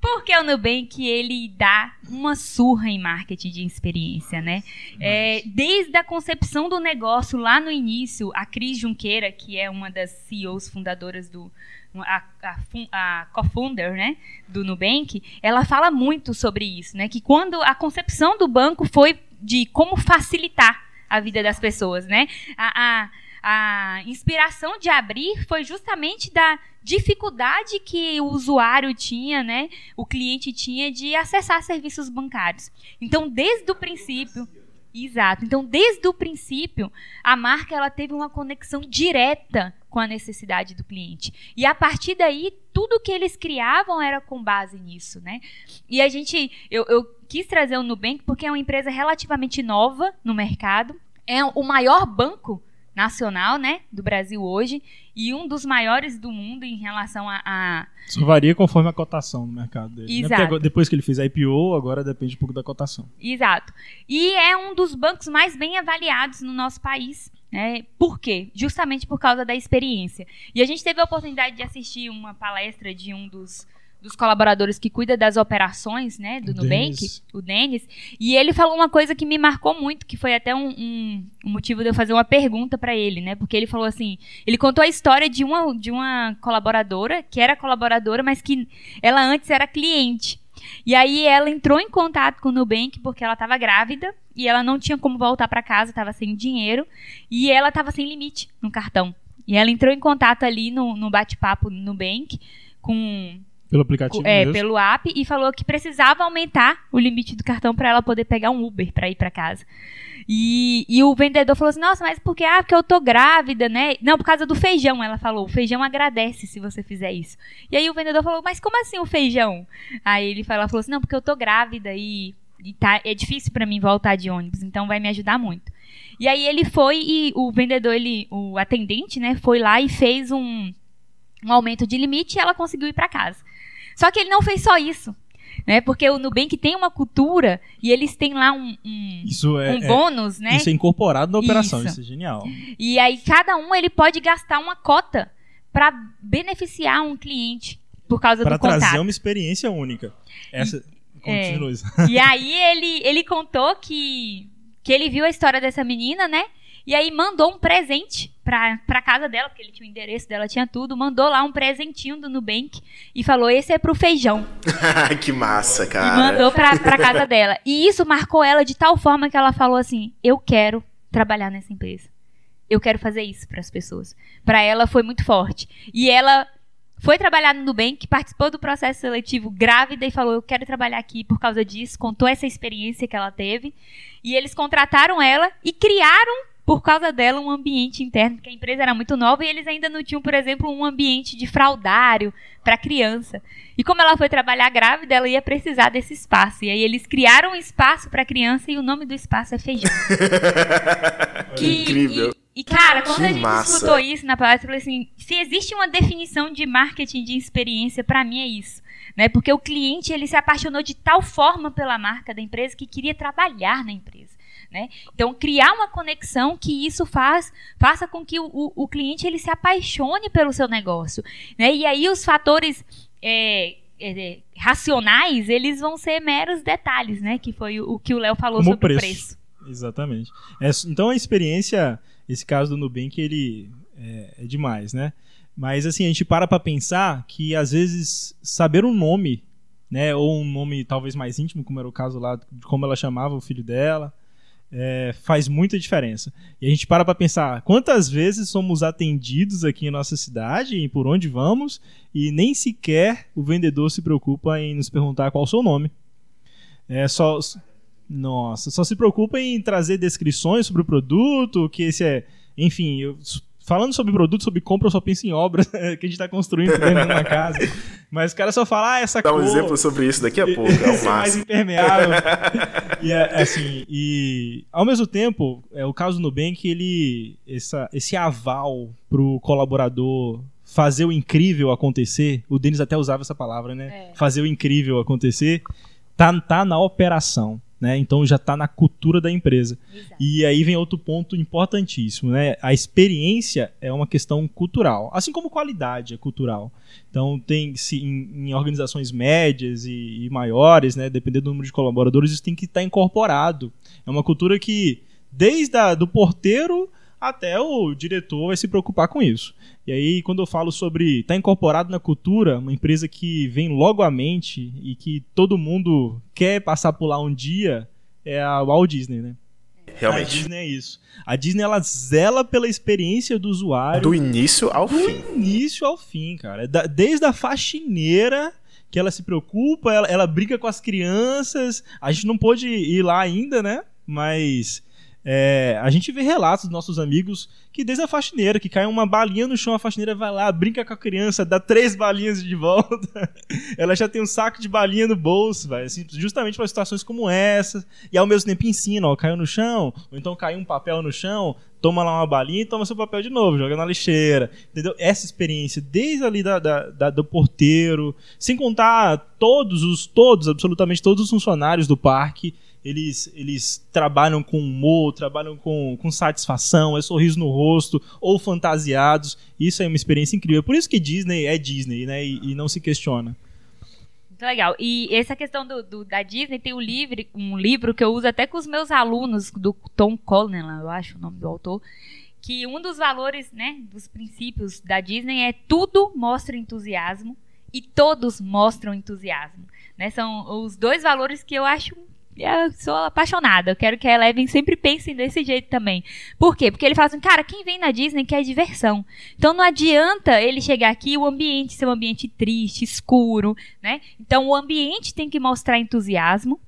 Porque o Nubank, ele dá uma surra em marketing de experiência, né? É, desde a concepção do negócio, lá no início, a Cris Junqueira, que é uma das CEOs fundadoras do... A, a, a co-founder, né, do Nubank, ela fala muito sobre isso, né? Que quando a concepção do banco foi de como facilitar a vida das pessoas, né? A, a, a inspiração de abrir foi justamente da dificuldade que o usuário tinha, né? O cliente tinha de acessar serviços bancários. Então, desde o princípio, exato. Então, desde o princípio, a marca ela teve uma conexão direta com a necessidade do cliente. E a partir daí, tudo que eles criavam era com base nisso, né? E a gente, eu, eu quis trazer o Nubank porque é uma empresa relativamente nova no mercado. É o maior banco nacional, né, do Brasil hoje e um dos maiores do mundo em relação a, a Só varia conforme a cotação no mercado dele. né? Exato. agora- depois que ele fez a IPO, agora depende um pouco da cotação. Exato. E é um dos bancos mais bem avaliados no nosso país. Né? Por quê? Justamente por causa da experiência. E a gente teve a oportunidade de assistir uma palestra de um dos, dos colaboradores que cuida das operações né, do Nubank, o Denis, e ele falou uma coisa que me marcou muito, que foi até um, um- um motivo de eu fazer uma pergunta para ele, né? Porque ele falou assim, ele contou a história de uma, de uma colaboradora, que era colaboradora, mas que ela antes era cliente. E aí ela entrou em contato com o Nubank porque ela estava grávida e ela não tinha como voltar para casa, estava sem dinheiro e ela estava sem limite no cartão. E ela entrou em contato ali no, no bate-papo no Nubank com Pelo aplicativo é, mesmo. pelo app e falou que precisava aumentar o limite do cartão para ela poder pegar um Uber para ir para casa. E, e o vendedor falou assim: Nossa, mas por que? Ah, porque eu tô grávida, né? Não, por causa do feijão. Ela falou: O feijão agradece se você fizer isso. E aí o vendedor falou: Mas como assim o feijão? Aí ele falou, ela falou assim: Não, porque eu tô grávida e, e tá, é difícil para mim voltar de ônibus, então vai me ajudar muito. E aí ele foi e o vendedor, ele, o atendente, né, foi lá e fez um, um aumento de limite e ela conseguiu ir para casa. Só que ele não fez só isso. né? Porque o Nubank tem uma cultura e eles têm lá um, um, é, um bônus, é, né? Isso é incorporado na operação, Isso. isso, é genial. E aí cada um ele pode gastar uma cota para beneficiar um cliente por causa Para do contato. trazer uma experiência única. Essa. É. Continua isso. E aí ele, ele contou que, que ele viu a história dessa menina, né? E aí mandou um presente pra, pra casa dela, porque ele tinha o endereço dela, tinha tudo. Mandou lá um presentinho do Nubank e falou: esse é pro feijão. que massa, E cara. mandou pra, pra casa dela. E isso marcou ela de tal forma que ela falou assim: eu quero trabalhar nessa empresa. Eu quero fazer isso para as pessoas. Para ela foi muito forte. E ela foi trabalhar no Nubank, participou do processo seletivo grávida e falou: Eu quero trabalhar aqui por causa disso. Contou essa experiência que ela teve. E eles contrataram ela e criaram, por causa dela, um ambiente interno, porque a empresa era muito nova e eles ainda não tinham, por exemplo, um ambiente de fraudário para criança. E como ela foi trabalhar grávida, ela ia precisar desse espaço. E aí eles criaram um espaço para criança e o nome do espaço é feijão. Que incrível. E, e, cara, quando Que a gente massa. escutou isso na palestra, eu falei assim: se existe uma definição de marketing de experiência, pra mim é isso. Né? Porque o cliente ele se apaixonou de tal forma pela marca da empresa que queria trabalhar na empresa. Né? Então, criar uma conexão que isso faz, faça com que o, o, o cliente ele se apaixone pelo seu negócio. Né? E aí os fatores é, é, racionais, eles vão ser meros detalhes, né? Que foi o, o que o Léo falou Como sobre preço. o preço. Exatamente. É, então a experiência, esse caso do Nubank, ele é, é demais, né? Mas assim, a gente para pra pensar que às vezes saber um nome, né, ou um nome talvez mais íntimo, como era o caso lá, de como ela chamava o filho dela, é, faz muita diferença. E a gente para pra pensar quantas vezes somos atendidos aqui em nossa cidade e por onde vamos e nem sequer o vendedor se preocupa em nos perguntar qual o seu nome. É só nossa, só se preocupa em trazer descrições sobre o produto, que esse é, enfim, eu- falando sobre produto, sobre compra, eu só penso em obras que a gente está construindo dentro de uma casa. Mas o cara só fala, ah, essa Dá um cor exemplo sobre isso daqui a pouco. É o ser mais máximo. impermeável. e é, assim, e ao mesmo tempo, é, o caso do Nubank, ele essa, esse aval pro colaborador fazer o incrível acontecer, o Denis até usava essa palavra, né? É. Fazer o incrível acontecer, tá, tá na operação, né? Então já tá na cultura da empresa. Exato. E aí vem outro ponto importantíssimo, né? A experiência é uma questão cultural, assim como qualidade é cultural. Então tem se em, em organizações médias e, e maiores, né, dependendo do número de colaboradores, isso tem que estar incorporado. É uma cultura que desde a, do porteiro até o diretor vai se preocupar com isso. E aí, quando eu falo sobre estar incorporado na cultura, uma empresa que vem logo à mente e que todo mundo quer passar por lá um dia, é a Walt Disney, né? A Realmente. Disney é isso. A Disney ela zela pela experiência do usuário Do início ao fim. do início ao fim, cara. Desde a faxineira que ela se preocupa, ela, ela briga com as crianças. A gente não pôde ir lá ainda, né? Mas é, a gente vê relatos dos nossos amigos que desde a faxineira, que cai uma balinha no chão, a faxineira vai lá, brinca com a criança, dá três balinhas de volta. ela já tem um saco de balinha no bolso, vai, assim, justamente para situações como essa. E ao mesmo tempo ensina, ó, caiu no chão, ou então caiu um papel no chão, toma lá uma balinha e toma seu papel de novo, joga na lixeira. Entendeu? Essa experiência, desde ali da, da- da- do porteiro, sem contar todos os, todos, absolutamente todos os funcionários do parque, eles, eles trabalham com humor, trabalham com, com satisfação, é sorriso no rosto, ou fantasiados. Isso é uma experiência incrível. Por isso que Disney é Disney, né? E, e não se questiona. Muito legal. E essa questão do, do- da Disney tem um livro, um livro que eu uso até com os meus alunos, do Tom Collin, eu acho o nome do autor, que um dos valores, né, dos princípios da Disney é tudo mostra entusiasmo e todos mostram entusiasmo. Né? São os dois valores que eu acho. Eu sou apaixonada. Eu quero que a Eleven sempre pense desse jeito também. Por quê? Porque ele fala assim, cara, quem vem na Disney quer diversão. Então não adianta ele chegar aqui e o ambiente ser um ambiente triste, escuro, né? Então o ambiente tem que mostrar entusiasmo.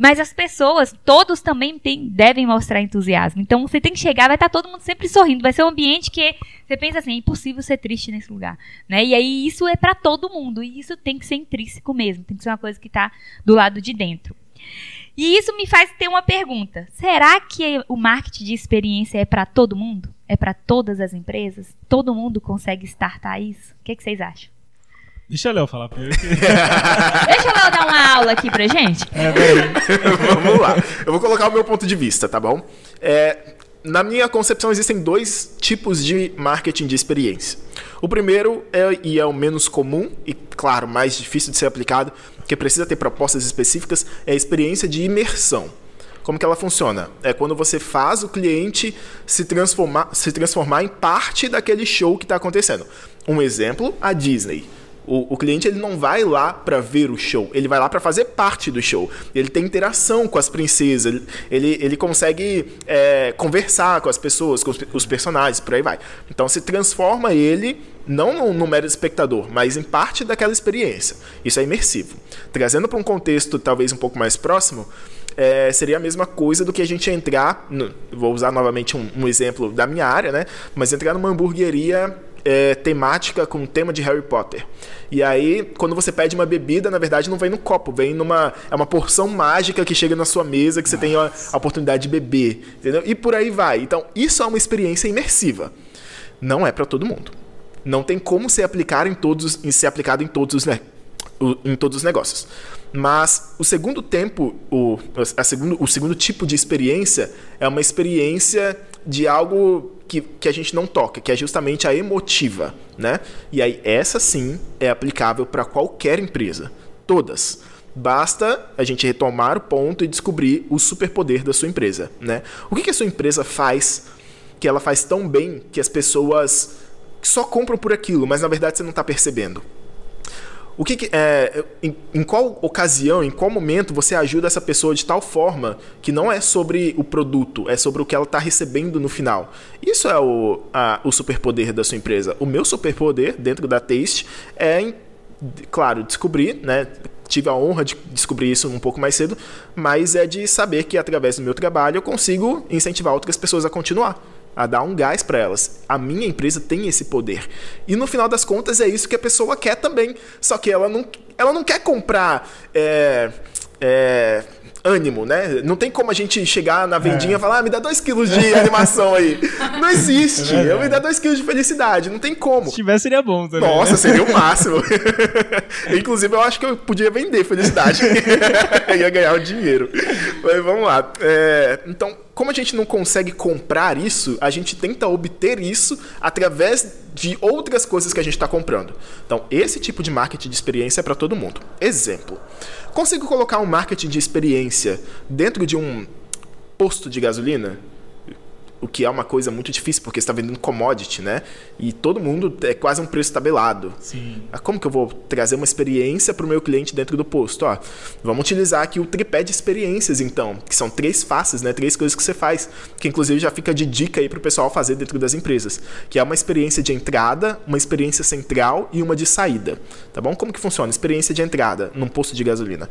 Mas as pessoas, todos também tem- devem mostrar entusiasmo. Então você tem que chegar, vai estar todo mundo sempre sorrindo. Vai ser um ambiente que você pensa assim, é impossível ser triste nesse lugar, né? E aí isso é para todo mundo e isso tem que ser intrínseco mesmo, tem que ser uma coisa que está do lado de dentro. E isso me faz ter uma pergunta: será que o marketing de experiência é para todo mundo? É para todas as empresas? Todo mundo consegue startar isso? O que, que vocês acham? Deixa o Léo falar primeiro. Deixa o Léo dar uma aula aqui pra gente. É. Vamos lá. Eu vou colocar o meu ponto de vista, tá bom? É, na minha concepção, existem dois tipos de marketing de experiência. O primeiro é, e é o menos comum, e claro, mais difícil de ser aplicado, que precisa ter propostas específicas, é a experiência de imersão. Como que ela funciona? É quando você faz o cliente se transformar, se transformar em parte daquele show que está acontecendo. Um exemplo, a Disney. O, o, cliente ele não vai lá para ver o show, ele vai lá para fazer parte do show. Ele tem interação com as princesas, ele, ele, ele consegue é, conversar com as pessoas, com os, os, personagens, por aí vai. Então se transforma ele não no, no mero espectador, mas em parte daquela experiência. Isso é imersivo. Trazendo para um contexto talvez um pouco mais próximo, é, seria a mesma coisa do que a gente entrar. No, vou usar novamente um, um, exemplo da minha área, né? Mas entrar numa hamburgueria é, temática com o tema de Harry Potter. E aí, quando você pede uma bebida, na verdade não vem no copo, vem numa. É uma porção mágica que chega na sua mesa que você tem a, a oportunidade de beber. Entendeu? E por aí vai. Então, isso é uma experiência imersiva. Não é para todo mundo. Não tem como ser aplicado em todos, em ser aplicado em todos os, né, em todos os negócios. Mas o segundo tempo, o, a segundo, o segundo tipo de experiência é uma experiência de algo que, que a gente não toca, que é justamente a emotiva, né? E aí essa sim é aplicável para qualquer empresa, todas. Basta a gente retomar o ponto e descobrir o superpoder da sua empresa, né? O que, que a sua empresa faz que ela faz tão bem que as pessoas só compram por aquilo, mas na verdade você não está percebendo? O que, que é, em, em, qual ocasião, em qual momento você ajuda essa pessoa de tal forma que não é sobre o produto, é sobre o que ela está recebendo no final. Isso é o, o superpoder da sua empresa. O meu superpoder dentro da Taste é, claro, descobrir, né? Tive a honra de descobrir isso um pouco mais cedo, mas é de saber que através do meu trabalho eu consigo incentivar outras pessoas a continuar a dar um gás para elas. A minha empresa tem esse poder. E no final das contas é isso que a pessoa quer também. Só que ela não, ela não quer comprar. É, é, ânimo, né? Não tem como a gente chegar na vendinha é. e falar, ah, me dá dois quilos de animação aí. Não existe. É eu me dá dois quilos de felicidade. Não tem como. Se tivesse, seria bom também. Nossa, né? seria o máximo. Inclusive, eu acho que eu podia vender felicidade. ia ganhar o dinheiro. Mas vamos lá. É, então, como a gente não consegue comprar isso, a gente tenta obter isso através de outras coisas que a gente está comprando. Então, esse tipo de marketing de experiência é para todo mundo. Exemplo: consigo colocar um marketing de experiência dentro de um posto de gasolina? O que é uma coisa muito difícil, porque você está vendendo commodity, né? E todo mundo é quase um preço tabelado. Sim. Ah, como que eu vou trazer uma experiência para o meu cliente dentro do posto? Ó, vamos utilizar aqui o tripé de experiências, então, que são três faces, né? Três coisas que você faz, que inclusive já fica de dica aí para o pessoal fazer dentro das empresas, que é uma experiência de entrada, uma experiência central e uma de saída, tá bom? Como que funciona? Experiência de entrada num posto de gasolina.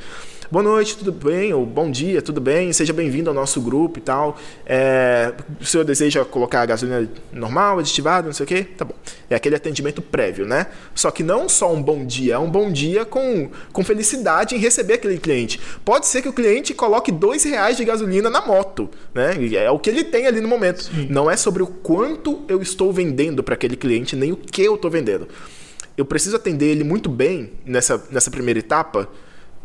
Boa noite, tudo bem? Ou bom dia, tudo bem? Seja bem-vindo ao nosso grupo e tal. É, senhor deseja colocar a gasolina normal, aditivada, não sei o quê? Tá bom. É aquele atendimento prévio, né? Só que não só um bom dia, é um bom dia com, com felicidade em receber aquele cliente. Pode ser que o cliente coloque dois reais de gasolina na moto, né? É o que ele tem ali no momento. Sim. Não é sobre o quanto eu estou vendendo para aquele cliente, nem o que eu estou vendendo. Eu preciso atender ele muito bem nessa, nessa primeira etapa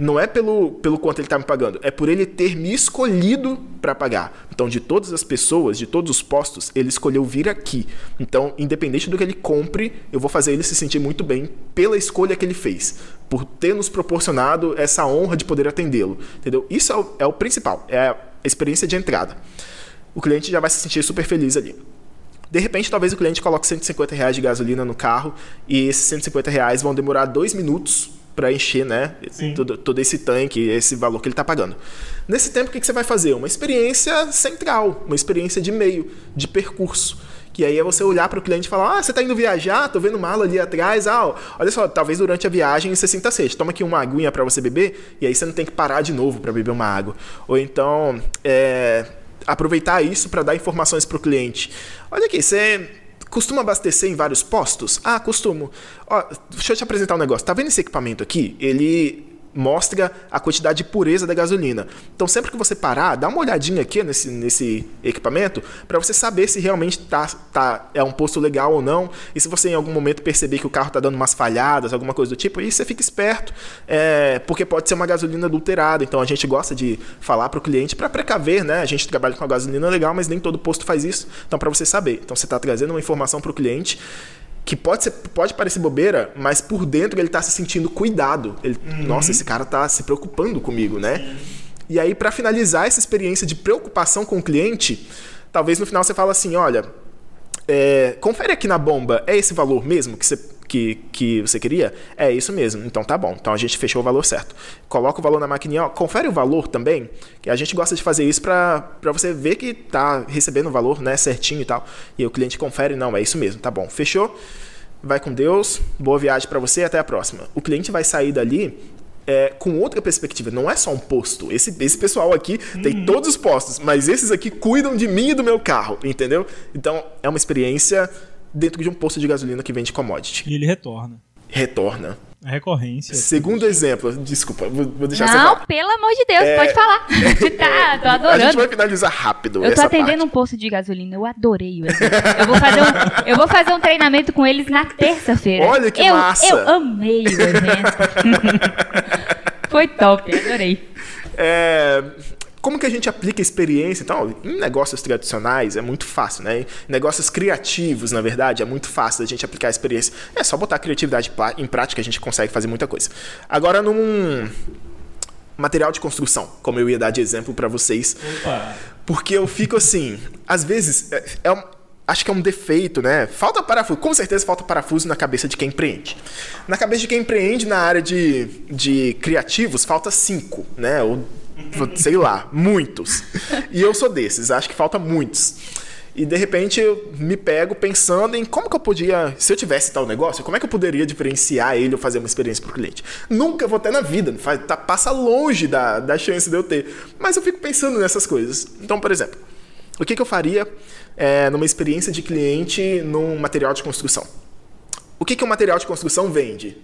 não é pelo, pelo quanto ele está me pagando, é por ele ter me escolhido para pagar. Então, de todas as pessoas, de todos os postos, ele escolheu vir aqui. Então, independente do que ele compre, eu vou fazer ele se sentir muito bem pela escolha que ele fez, por ter nos proporcionado essa honra de poder atendê-lo. Entendeu? Isso é o, é o principal, é a experiência de entrada. O cliente já vai se sentir super feliz ali. De repente, talvez o cliente coloque 150 reais de gasolina no carro e esses 150 reais vão demorar dois minutos para encher né, todo, todo, esse tanque, esse valor que ele está pagando. Nesse tempo, o que, que você vai fazer? Uma experiência central, uma experiência de meio, de percurso. Que aí é você olhar para o cliente e falar: Ah, você está indo viajar? Tô vendo mala ali atrás. Ah, olha só, talvez durante a viagem você sinta sede. Toma aqui uma aguinha para você beber e aí você não tem que parar de novo para beber uma água. Ou então, é, aproveitar isso para dar informações para o cliente. Olha aqui, você Costuma abastecer em vários postos? Ah, costumo. Ó, deixa eu te apresentar um negócio. Tá vendo esse equipamento aqui? Ele mostra a quantidade de pureza da gasolina. Então, sempre que você parar, dá uma olhadinha aqui nesse, nesse equipamento para você saber se realmente tá, tá, é um posto legal ou não. E se você em algum momento perceber que o carro está dando umas falhadas, alguma coisa do tipo, aí você fica esperto, é, porque pode ser uma gasolina adulterada. Então, a gente gosta de falar para o cliente para precaver, né? A gente trabalha com a gasolina legal, mas nem todo posto faz isso. Então, para você saber. Então, você está trazendo uma informação para o cliente que pode, ser, pode parecer bobeira, mas por dentro ele está se sentindo cuidado. Ele, uhum. Nossa, esse cara está se preocupando comigo, né? E aí, para finalizar essa experiência de preocupação com o cliente, talvez no final você fala assim: olha, é, confere aqui na bomba, é esse valor mesmo que você que, que você queria? É isso mesmo. Então tá bom. Então a gente fechou o valor certo. Coloca o valor na maquininha, ó, confere o valor também, que a gente gosta de fazer isso para você ver que tá recebendo o valor, né, certinho e tal. E o cliente confere, não, é isso mesmo. Tá bom. Fechou? Vai com Deus. Boa viagem para você, até a próxima. O cliente vai sair dali é, com outra perspectiva. Não é só um posto. Esse, esse pessoal aqui uhum. tem todos os postos, mas esses aqui cuidam de mim e do meu carro, entendeu? Então é uma experiência dentro de um posto de gasolina que vende commodity. E ele retorna. Retorna. A recorrência. Segundo exemplo, desculpa, vou, vou deixar Não, você falar. pelo amor de Deus, é... pode falar. tá, tô adorando. A gente vai finalizar rápido. Eu tô atendendo parte. um posto de gasolina, eu adorei o eu vou fazer um, eu vou fazer um treinamento com eles na terça-feira. Olha que eu, massa! Eu amei o evento. Foi top, adorei. É, como que a gente aplica experiência? Então, em negócios tradicionais é muito fácil, né? Em negócios criativos, na verdade, é muito fácil a gente aplicar a experiência. É só botar a criatividade em prática, a gente consegue fazer muita coisa. Agora, num material de construção, como eu ia dar de exemplo para vocês. Opa. Porque eu fico assim, às vezes, é, é um, acho que é um defeito, né? Falta parafuso, com certeza falta parafuso na cabeça de quem empreende. Na cabeça de quem empreende na área de, de criativos, falta cinco, né? Ou sei lá, muitos. E eu sou desses, acho que falta muitos. E de repente eu me pego pensando em como que eu podia, se eu tivesse tal negócio, como é que eu poderia diferenciar ele ou fazer uma experiência para o cliente? Nunca vou ter na vida, tá, passa longe da, da chance de eu ter. Mas eu fico pensando nessas coisas. Então, por exemplo, o que, que eu faria é, numa experiência de cliente num material de construção? O que, que um material de construção vende?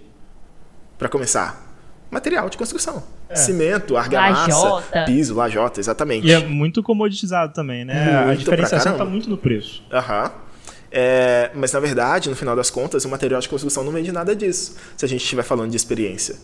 Para começar, material de construção. É. Cimento, argamassa, piso, lajota, exatamente. E é muito comoditizado também, né? Muito a diferenciação está muito no preço. Aham. É, mas na verdade, no final das contas, o material de construção não vende nada disso. Se a gente estiver falando de experiência.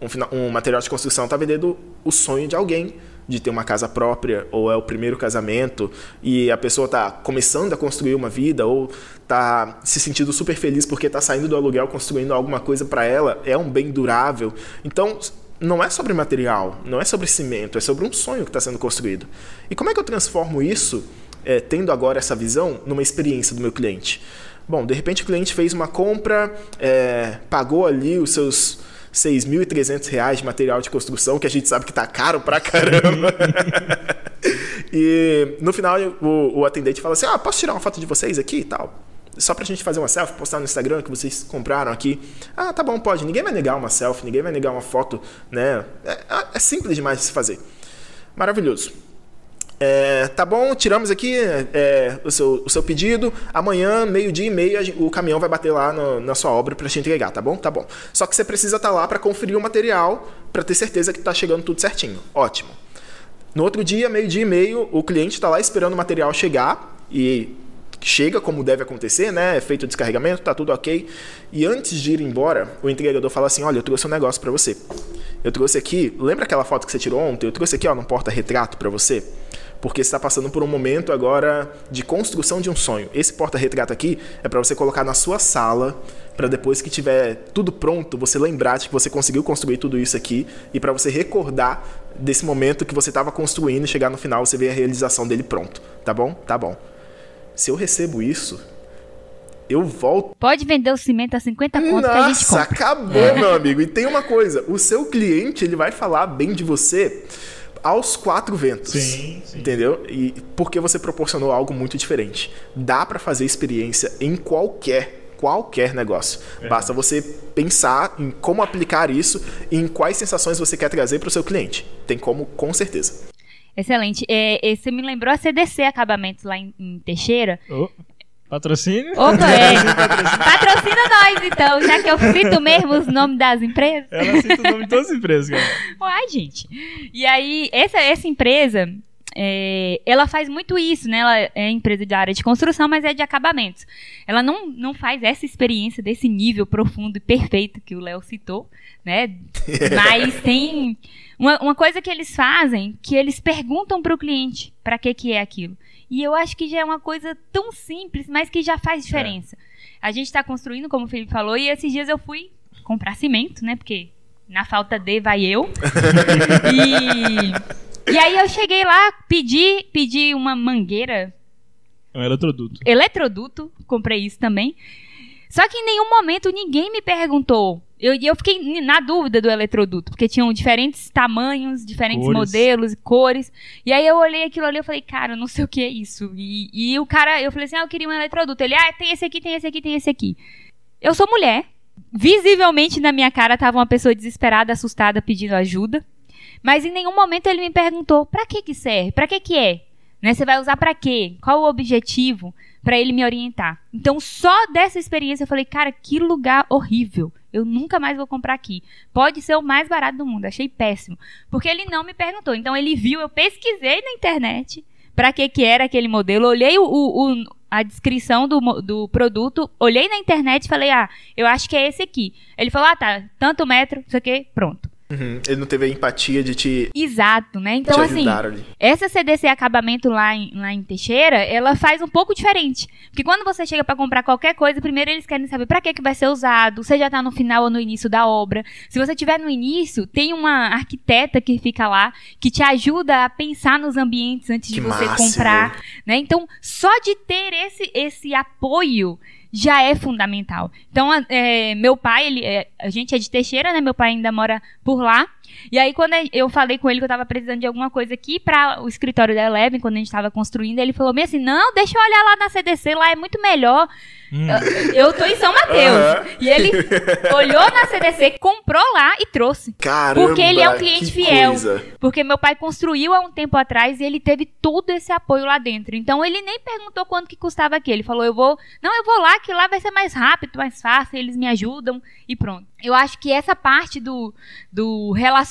Um, um material de construção está vendendo o sonho de alguém de ter uma casa própria, ou é o primeiro casamento, e a pessoa está começando a construir uma vida, ou está se sentindo super feliz porque está saindo do aluguel, construindo alguma coisa para ela, é um bem durável. Então, não é sobre material, não é sobre cimento, é sobre um sonho que está sendo construído. E como é que eu transformo isso, é, tendo agora essa visão, numa experiência do meu cliente? Bom, de repente o cliente fez uma compra, é, pagou ali os seus 6.300 reais de material de construção, que a gente sabe que tá caro pra caramba. e no final o, o, atendente fala assim: Ah, posso tirar uma foto de vocês aqui e tal? Só pra gente fazer uma selfie, postar no Instagram que vocês compraram aqui. Ah, tá bom, pode. Ninguém vai negar uma selfie, ninguém vai negar uma foto, né? É, é simples demais de se fazer. Maravilhoso. É, tá bom, tiramos aqui é, o, seu, o seu pedido. Amanhã, meio-dia e meia, o caminhão vai bater lá no, na sua obra para te entregar, tá bom? Tá bom. Só que você precisa estar tá lá para conferir o material, para ter certeza que está chegando tudo certinho. Ótimo. No outro dia, meio-dia e meio, o cliente está lá esperando o material chegar e chega como deve acontecer, né? É feito o descarregamento, tá tudo ok. E antes de ir embora, o entregador fala assim: Olha, eu trouxe um negócio para você. Eu trouxe aqui, lembra aquela foto que você tirou ontem? Eu trouxe aqui, ó, no porta-retrato para você porque você está passando por um momento agora de construção de um sonho. Esse porta-retrato aqui é para você colocar na sua sala, para depois que tiver tudo pronto, você lembrar de que você conseguiu construir tudo isso aqui e para você recordar desse momento que você estava construindo e chegar no final você ver a realização dele pronto. Tá bom? Tá bom. Se eu recebo isso, eu volto. Pode vender o cimento a 50 pontos Nossa, que a gente compra. acabou, meu amigo. E tem uma coisa, o seu cliente, ele vai falar bem de você aos quatro ventos. Sim, sim. Entendeu? E porque você proporcionou algo muito diferente. Dá para fazer experiência em qualquer qualquer negócio. É. Basta você pensar em como aplicar isso e em quais sensações você quer trazer para o seu cliente. Tem como, com certeza. Excelente. É, você me lembrou a CDC Acabamentos lá em, em Teixeira. Oh. Patrocínio? Opa, é. Patrocina nós, então, já que eu cito mesmo os nomes das empresas. Ela cita o nome de todas as empresas, cara. Uai, gente. E aí, essa, essa empresa, é, ela faz muito isso, né? Ela é empresa de área de construção, mas é de acabamentos. Ela não, não faz essa experiência desse nível profundo e perfeito que o Léo citou, né? Mas tem uma, uma coisa que eles fazem que eles perguntam para o cliente para que, que é aquilo. E eu acho que já é uma coisa tão simples, mas que já faz diferença. A gente está construindo, como o Felipe falou, e esses dias eu fui comprar cimento, né? Porque na falta de vai eu. e, e aí eu cheguei lá, pedi, pedi uma mangueira. É um eletroduto. Eletroduto, comprei isso também. Só que em nenhum momento ninguém me perguntou. Eu, eu fiquei na dúvida do eletroduto, porque tinham diferentes tamanhos, diferentes Cores. modelos e cores. E aí eu olhei aquilo ali e falei, cara, eu não sei o que é isso. E, e o cara, eu falei assim, ah, eu queria um eletroduto. Ele, ah, tem esse aqui, tem esse aqui, tem esse aqui. Eu sou mulher. Visivelmente na minha cara tava uma pessoa desesperada, assustada, pedindo ajuda. Mas em nenhum momento ele me perguntou, pra que que serve? Pra que que é? Né? Você vai usar pra quê? Qual o objetivo? Pra ele me orientar. Então, só dessa experiência eu falei, cara, que lugar horrível. Eu nunca mais vou comprar aqui. Pode ser o mais barato do mundo. Achei péssimo. Porque ele não me perguntou. Então, ele viu, eu pesquisei na internet pra que que era aquele modelo. Olhei o, o- a descrição do, do produto, olhei na internet e falei, ah, eu acho que é esse aqui. Ele falou, ah, tá, tanto metro, isso aqui, pronto. Uhum. Ele não teve a empatia de te, Exato, né? Então, assim, ali. essa CDC acabamento lá em, lá em Teixeira, ela faz um pouco diferente. Porque quando você chega pra comprar qualquer coisa, primeiro eles querem saber pra que que vai ser usado, se já tá no final ou no início da obra. Se você tiver no início, tem uma arquiteta que fica lá que te ajuda a pensar nos ambientes antes de Que você máximo. comprar, né? Então, só de ter esse esse apoio já é fundamental. Então, é, meu pai, ele, é, a gente é de Teixeira, né? Meu pai ainda mora por lá. E aí, quando eu falei com ele que eu tava precisando de alguma coisa aqui para o escritório da Eleven, quando a gente tava construindo, ele falou meio assim: não, deixa eu olhar lá na CDC, lá é muito melhor. Hum. Eu tô em São Mateus. Aham. E ele olhou na CDC, comprou lá e trouxe. Caramba, Porque ele é um cliente fiel. coisa. Porque meu pai construiu há um tempo atrás e ele teve todo esse apoio lá dentro. Então ele nem perguntou quanto que custava aqui. Ele falou: eu vou. Não, eu vou lá, que lá vai ser mais rápido, mais fácil, eles me ajudam e pronto. Eu acho que essa parte do, do relacionamento,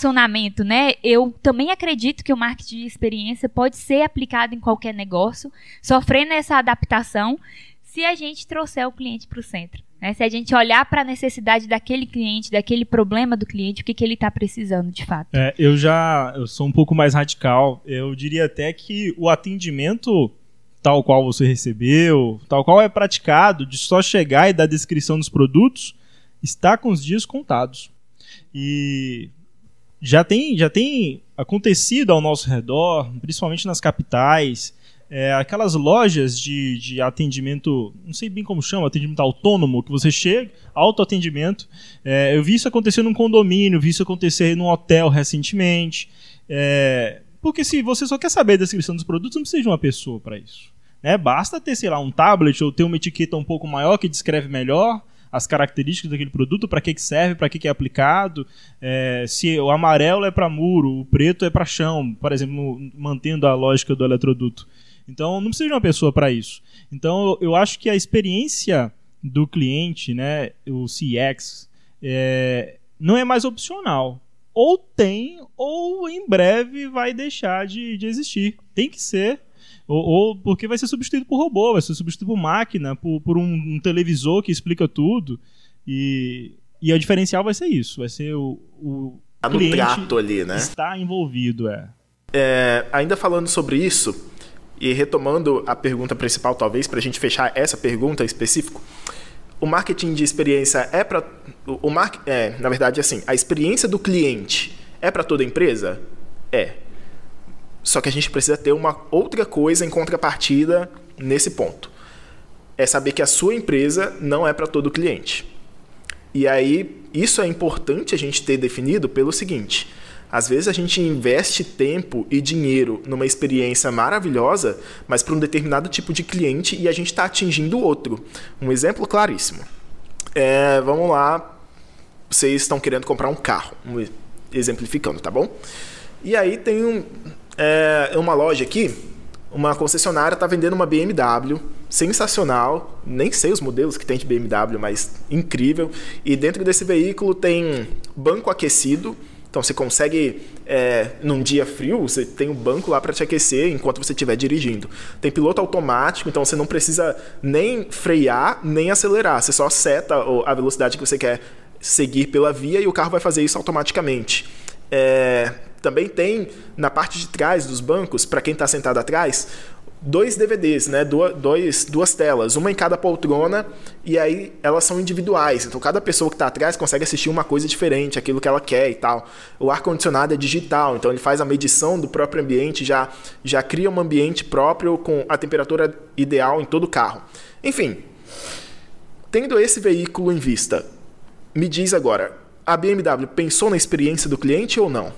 né? Eu também acredito que o marketing de experiência pode ser aplicado em qualquer negócio, sofrendo essa adaptação, se a gente trouxer o cliente para o centro. né? Se a gente olhar para a necessidade daquele cliente, daquele problema do cliente, o que, que ele está precisando de fato. É, eu já eu sou um pouco mais radical. Eu diria até que o atendimento tal qual você recebeu, tal qual é praticado, de só chegar e dar descrição dos produtos, está com os dias contados. E já tem, já tem acontecido ao nosso redor, principalmente nas capitais, é, aquelas lojas de, de atendimento, não sei bem como chama, atendimento autônomo, que você chega, autoatendimento. É, eu vi isso acontecer num condomínio, vi isso acontecer num hotel recentemente. É, porque se você só quer saber a descrição dos produtos, não precisa de uma pessoa para isso. Né? Basta ter, sei lá, um tablet ou ter uma etiqueta um pouco maior que descreve melhor as características daquele produto, para que, que serve, para que, que é aplicado, é, se o amarelo é para muro, o preto é para chão, por exemplo, mantendo a lógica do eletroduto. Então não precisa de uma pessoa para isso. Então eu acho que a experiência do cliente, né, o CX, é, não é mais opcional. Ou tem, ou em breve vai deixar de, de existir. Tem que ser. Ou, ou porque vai ser substituído por robô, vai ser substituído por máquina, por, por um, um televisor que explica tudo. E, e o diferencial vai ser isso. Vai ser o, o Tá no cliente trato ali, né? está envolvido, é. É, ainda falando sobre isso, e retomando a pergunta principal, talvez, para a gente fechar essa pergunta em específico, o marketing de experiência é para. O, o mar, é, na verdade, assim, a experiência do cliente é para toda empresa? É. Só que a gente precisa ter uma outra coisa em contrapartida nesse ponto. É saber que a sua empresa não é para todo cliente. E aí, isso é importante a gente ter definido pelo seguinte: às vezes a gente investe tempo e dinheiro numa experiência maravilhosa, mas para um determinado tipo de cliente e a gente está atingindo outro. Um exemplo claríssimo. É, vamos lá, vocês estão querendo comprar um carro, exemplificando, tá bom? E aí tem um, é, uma loja aqui, uma concessionária está vendendo uma BMW sensacional, nem sei os modelos que tem de BMW, mas incrível. E dentro desse veículo tem banco aquecido, então você consegue, é, num dia frio, você tem um banco lá para te aquecer enquanto você estiver dirigindo. Tem piloto automático, então você não precisa nem frear, nem acelerar. Você só seta a velocidade que você quer seguir pela via e o carro vai fazer isso automaticamente. É, também tem na parte de trás dos bancos, para quem está sentado atrás, dois DVDs, né? Dois, duas telas, uma em cada poltrona, e aí elas são individuais. Então cada pessoa que está atrás consegue assistir uma coisa diferente, aquilo que ela quer e tal. O ar-condicionado é digital, então ele faz a medição do próprio ambiente, já, já cria um ambiente próprio com a temperatura ideal em todo o carro. Enfim, tendo esse veículo em vista, me diz agora, a BMW pensou na experiência do cliente ou não?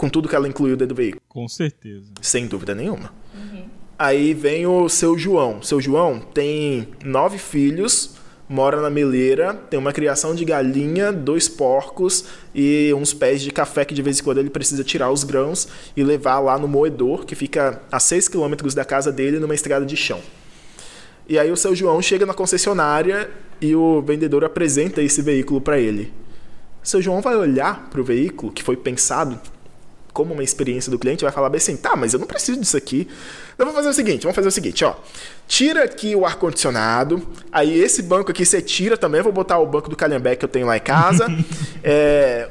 Com tudo que ela incluiu dentro do veículo. Com certeza. Sem dúvida nenhuma. Uhum. Aí vem o seu João. Seu João tem nove filhos, mora na Meleira, tem uma criação de galinha, dois porcos e uns pés de café que de vez em quando ele precisa tirar os grãos e levar lá no moedor, que fica a 6 quilômetros da casa dele, numa estrada de chão. E aí o seu João chega na concessionária e o vendedor apresenta esse veículo para ele. Seu João vai olhar para o veículo que foi pensado como uma experiência do cliente, vai falar bem assim, tá, mas eu não preciso disso aqui. Então vamos fazer o seguinte, vamos fazer o seguinte, ó. Tira aqui o ar-condicionado, aí esse banco aqui você tira também, vou botar o banco do Calhambeque que eu tenho lá em casa. é,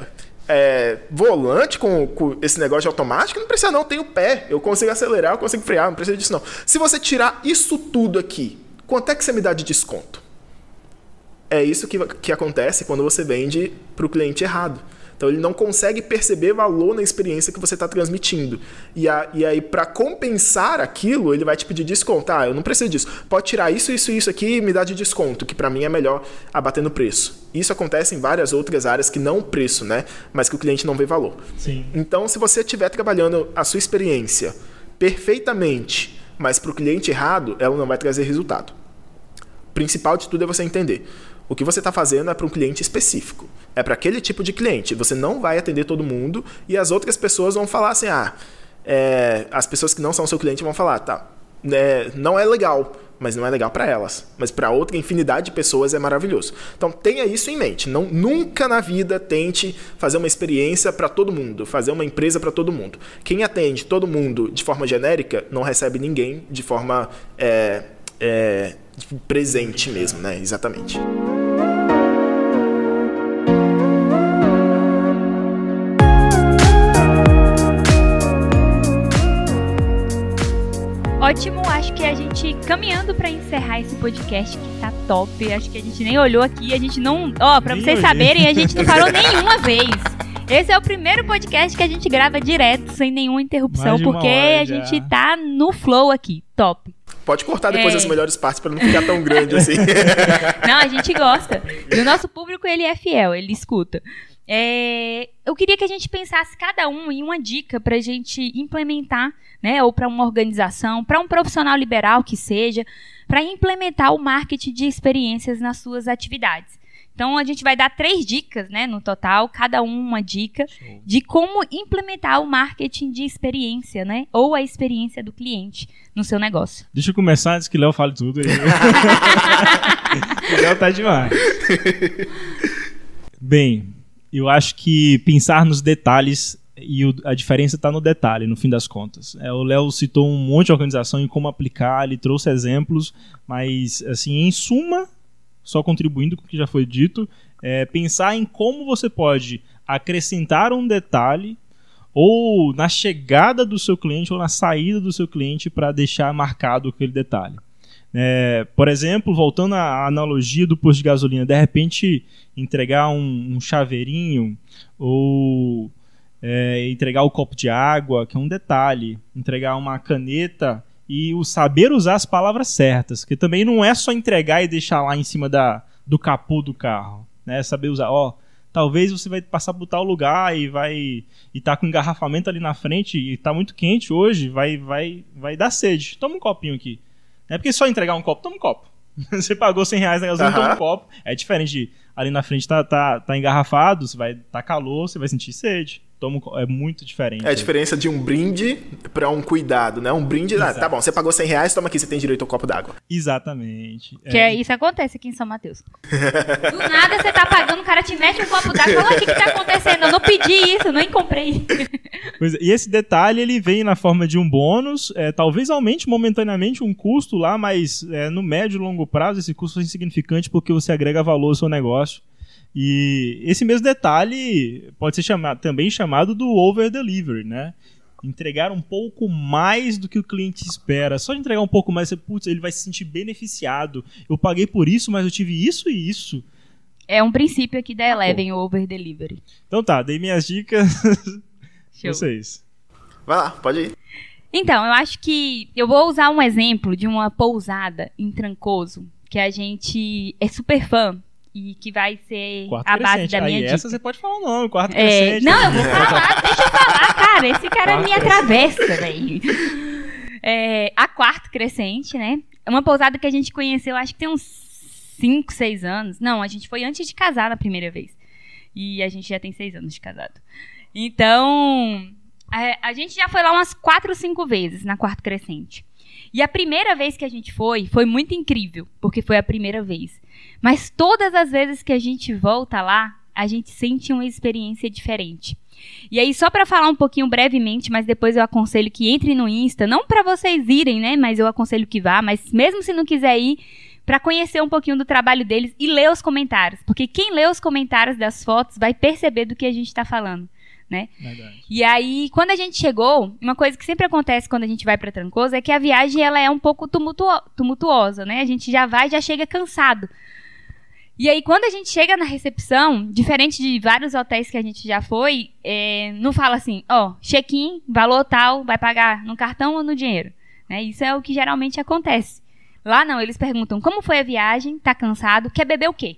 é, volante com, com, esse negócio de automático, não precisa não, tem o pé, eu consigo acelerar, eu consigo frear, não precisa disso não. Se você tirar isso tudo aqui, quanto é que você me dá de desconto? É isso que, que acontece quando você vende para o cliente errado. Então ele não consegue perceber valor na experiência que você está transmitindo. E, a, e aí, para compensar aquilo, ele vai te pedir desconto. Ah, eu não preciso disso. Pode tirar isso, isso, isso aqui e me dá de desconto, que para mim é melhor abater no preço. Isso acontece em várias outras áreas que não o preço, né? Mas que o cliente não vê valor. Sim. Então, se você estiver trabalhando a sua experiência perfeitamente, mas para o cliente errado, ela não vai trazer resultado. O principal de tudo é você entender o que você está fazendo é para um cliente específico. É para aquele tipo de cliente. Você não vai atender todo mundo e as outras pessoas vão falar assim: ah, é, as pessoas que não são seu cliente vão falar, tá, é, não é legal, mas não é legal para elas. Mas para outra infinidade de pessoas é maravilhoso. Então tenha isso em mente. Não, nunca na vida tente fazer uma experiência para todo mundo, fazer uma empresa para todo mundo. Quem atende todo mundo de forma genérica não recebe ninguém de forma é, é, presente mesmo, né? Exatamente. Ótimo, acho que a gente caminhando para encerrar esse podcast que tá top. Acho que a gente nem olhou aqui, a gente não, ó, para vocês saberem, a gente não parou nenhuma vez. Esse é o primeiro podcast que a gente grava direto, sem nenhuma interrupção, porque a gente tá no flow aqui. Top. Pode cortar depois é. as melhores partes para não ficar tão grande assim. não, a gente gosta. E o nosso público, ele é fiel, ele escuta. É, eu queria que a gente pensasse cada um em uma dica para a gente implementar, né, ou para uma organização, para um profissional liberal que seja, para implementar o marketing de experiências nas suas atividades. Então a gente vai dar três dicas, né, no total, cada um uma dica de como implementar o marketing de experiência, né, ou a experiência do cliente no seu negócio. Deixa eu começar antes que o Léo fale tudo. o Léo tá demais. Bem, eu acho que pensar nos detalhes e o, a diferença está no detalhe, no fim das contas. É, o Léo citou um monte de organização e como aplicar, ele trouxe exemplos, mas, assim, em suma, só contribuindo com o que já foi dito, é pensar em como você pode acrescentar um detalhe ou na chegada do seu cliente ou na saída do seu cliente para deixar marcado aquele detalhe. É, por exemplo, voltando à analogia do posto de gasolina, de repente entregar um, um chaveirinho ou é, entregar o copo de água, que é um detalhe, entregar uma caneta e o saber usar as palavras certas, que também não é só entregar e deixar lá em cima da, do capô do carro, né? Saber usar, ó, talvez você vai passar por tal lugar e vai e tá com engarrafamento ali na frente e tá muito quente hoje, vai vai vai dar sede. Toma um copinho aqui. É porque só entregar um copo, toma um copo. você pagou 100 reais na gasolina, uhum. toma um copo. É diferente de ali na frente tá, tá, tá engarrafado, você vai tá calor, você vai sentir sede. Toma, é muito diferente. É a diferença de um brinde para um cuidado, né? Um brinde, ah, tá bom, você pagou 100 reais, toma aqui, você tem direito ao copo d'água. Exatamente. Que é. isso acontece aqui em São Mateus. Do nada você tá pagando, o cara te mete um copo d'água, fala, o que que tá acontecendo? Eu não pedi isso, nem comprei. Pois é, e esse detalhe, ele vem na forma de um bônus, é, talvez aumente momentaneamente um custo lá, mas é, no médio e longo prazo esse custo é insignificante porque você agrega valor ao seu negócio. E esse mesmo detalhe pode ser chamado, também chamado do over delivery, né? Entregar um pouco mais do que o cliente espera. Só de entregar um pouco mais, putz, ele vai se sentir beneficiado. Eu paguei por isso, mas eu tive isso e isso. É um princípio aqui da Eleven, o over delivery. Então tá, dei minhas dicas. Show. Vocês. Vai lá, pode ir. Então, eu acho que eu vou usar um exemplo de uma pousada em Trancoso, que a gente é super fã e que vai ser Quarto a base crescente. da minha Aí dica. essa você pode falar o nome, quarto É, crescente. não, eu vou falar, deixa eu falar, cara. Esse cara me atravessa, velho. É, a quarto crescente, né? É uma pousada que a gente conheceu, acho que tem uns 5, 6 anos. Não, a gente foi antes de casar na primeira vez. E a gente já tem 6 anos de casado. Então, a, a gente já foi lá umas 4 ou 5 vezes na quarto crescente. E a primeira vez que a gente foi, foi muito incrível, porque foi a primeira vez. Mas todas as vezes que a gente volta lá, a gente sente uma experiência diferente. E aí, só para falar um pouquinho brevemente, mas depois eu aconselho que entre no Insta, não para vocês irem, né? Mas eu aconselho que vá, mas mesmo se não quiser ir, para conhecer um pouquinho do trabalho deles e ler os comentários, porque quem lê os comentários das fotos vai perceber do que a gente está falando, né? E aí, quando a gente chegou, uma coisa que sempre acontece quando a gente vai para Trancoso é que a viagem ela é um pouco tumultuo- tumultuosa, né? A gente já vai, já chega cansado. E aí, quando a gente chega na recepção, diferente de vários hotéis que a gente já foi, é, não fala assim, ó, check-in, valor tal, vai pagar no cartão ou no dinheiro. Né? Isso é o que geralmente acontece. Lá não, eles perguntam como foi a viagem, tá cansado, quer beber o quê?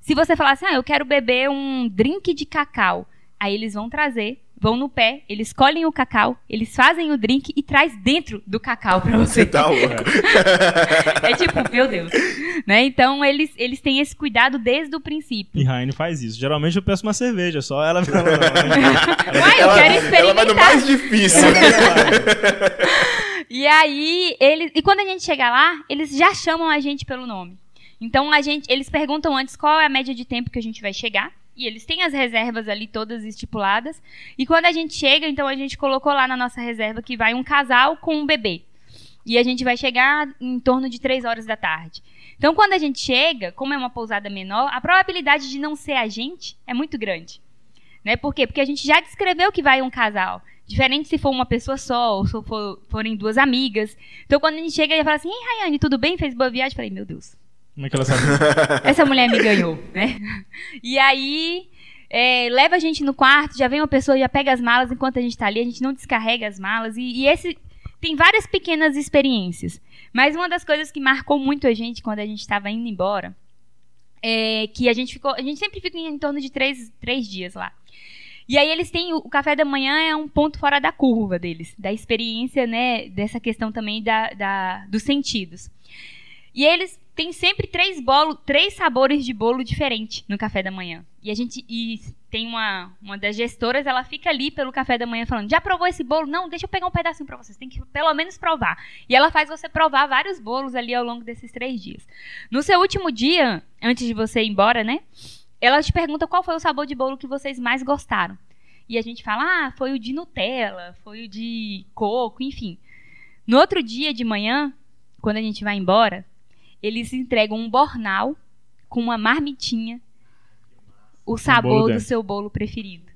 Se você falar assim, ah, eu quero beber um drink de cacau, aí eles vão trazer, vão no pé, eles colhem o cacau, eles fazem o drink e traz dentro do cacau pra você. Você tá louco. É tipo, meu Deus. Né? Então eles, eles têm esse cuidado desde o princípio. E Raine faz isso. Geralmente eu peço uma cerveja, só ela. ela, ela, Uai, eu quero ela vai no experimentar. mais difícil. E aí, eles, e quando a gente chega lá, eles já chamam a gente pelo nome. Então a gente, eles perguntam antes qual é a média de tempo que a gente vai chegar. E eles têm as reservas ali todas estipuladas. E quando a gente chega, então a gente colocou lá na nossa reserva que vai um casal com um bebê. E a gente vai chegar em torno de 3 horas da tarde. Então, quando a gente chega, como é uma pousada menor, a probabilidade de não ser a gente é muito grande. Né? Por quê? Porque a gente já descreveu que vai um casal. Diferente se for uma pessoa só, ou se for, forem duas amigas. Então, quando a gente chega, ele fala assim: Ei, Rayane, tudo bem? Fez boa viagem? Eu falei: Meu Deus, Como é que ela sabe? essa mulher me ganhou, né? E aí, é, leva a gente no quarto, já vem uma pessoa, já pega as malas enquanto a gente tá ali, a gente não descarrega as malas. E, e esse. Tem várias pequenas experiências. Mas uma das coisas que marcou muito a gente quando a gente estava indo embora é que a gente ficou. A gente sempre fica em torno de três, três dias lá. E aí eles têm. O café da manhã é um ponto fora da curva deles, da experiência, né? Dessa questão também da, da, dos sentidos. E eles têm sempre três, três sabores de bolo diferente no café da manhã. E a gente. E tem uma, uma das gestoras, ela fica ali pelo café da manhã falando: já provou esse bolo? Não, deixa eu pegar um pedacinho pra vocês. Tem que pelo menos provar. E ela faz você provar vários bolos ali ao longo desses três dias. No seu último dia, antes de você ir embora, né? Ela te pergunta qual foi o sabor de bolo que vocês mais gostaram. E a gente fala, ah, foi o de Nutella, foi o de coco, enfim. No outro dia de manhã, quando a gente vai embora, eles entregam um bornal com uma marmitinha, o sabor bolo do seu bolo preferido.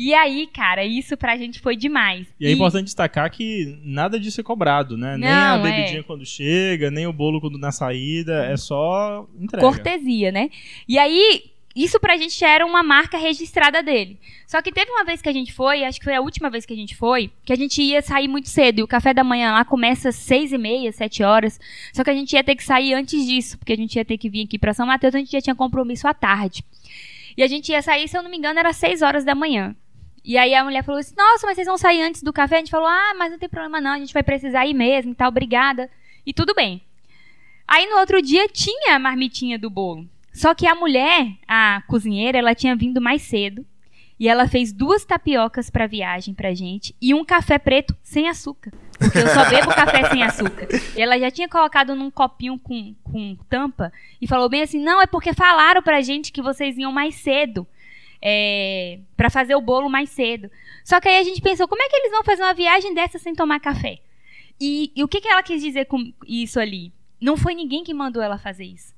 E aí, cara, isso pra gente foi demais. E é importante destacar que nada disso é cobrado, né? nem Não, a é. bebidinha quando chega, nem o bolo quando na saída, é só entrega. cortesia, né? E aí, isso pra gente era uma marca registrada dele. Só que teve uma vez que a gente foi, acho que foi a última vez que a gente foi, que a gente ia sair muito cedo. E o café da manhã lá começa às seis e meia, sete horas. Só que a gente ia ter que sair antes disso, porque a gente ia ter que vir aqui pra São Mateus, a gente já tinha compromisso à tarde. E a gente ia sair, se eu não me engano, era seis horas da manhã. E aí a mulher falou assim, nossa, mas vocês vão sair antes do café? A gente falou, ah, mas não tem problema não, a gente vai precisar ir mesmo e tal, obrigada. E tudo bem. Aí no outro dia tinha a marmitinha do bolo. Só que a mulher, a cozinheira, ela tinha vindo mais cedo. e ela fez duas tapiocas para viagem pra gente e um café preto sem açúcar. Porque eu só bebo café sem açúcar. E ela já tinha colocado num copinho com, com tampa e falou bem assim: não, é porque falaram pra gente que vocês iam mais cedo. É, para fazer o bolo mais cedo. Só que aí a gente pensou, como é que eles vão fazer uma viagem dessa sem tomar café? E, e o que, que ela quis dizer com isso ali? Não foi ninguém que mandou ela fazer isso.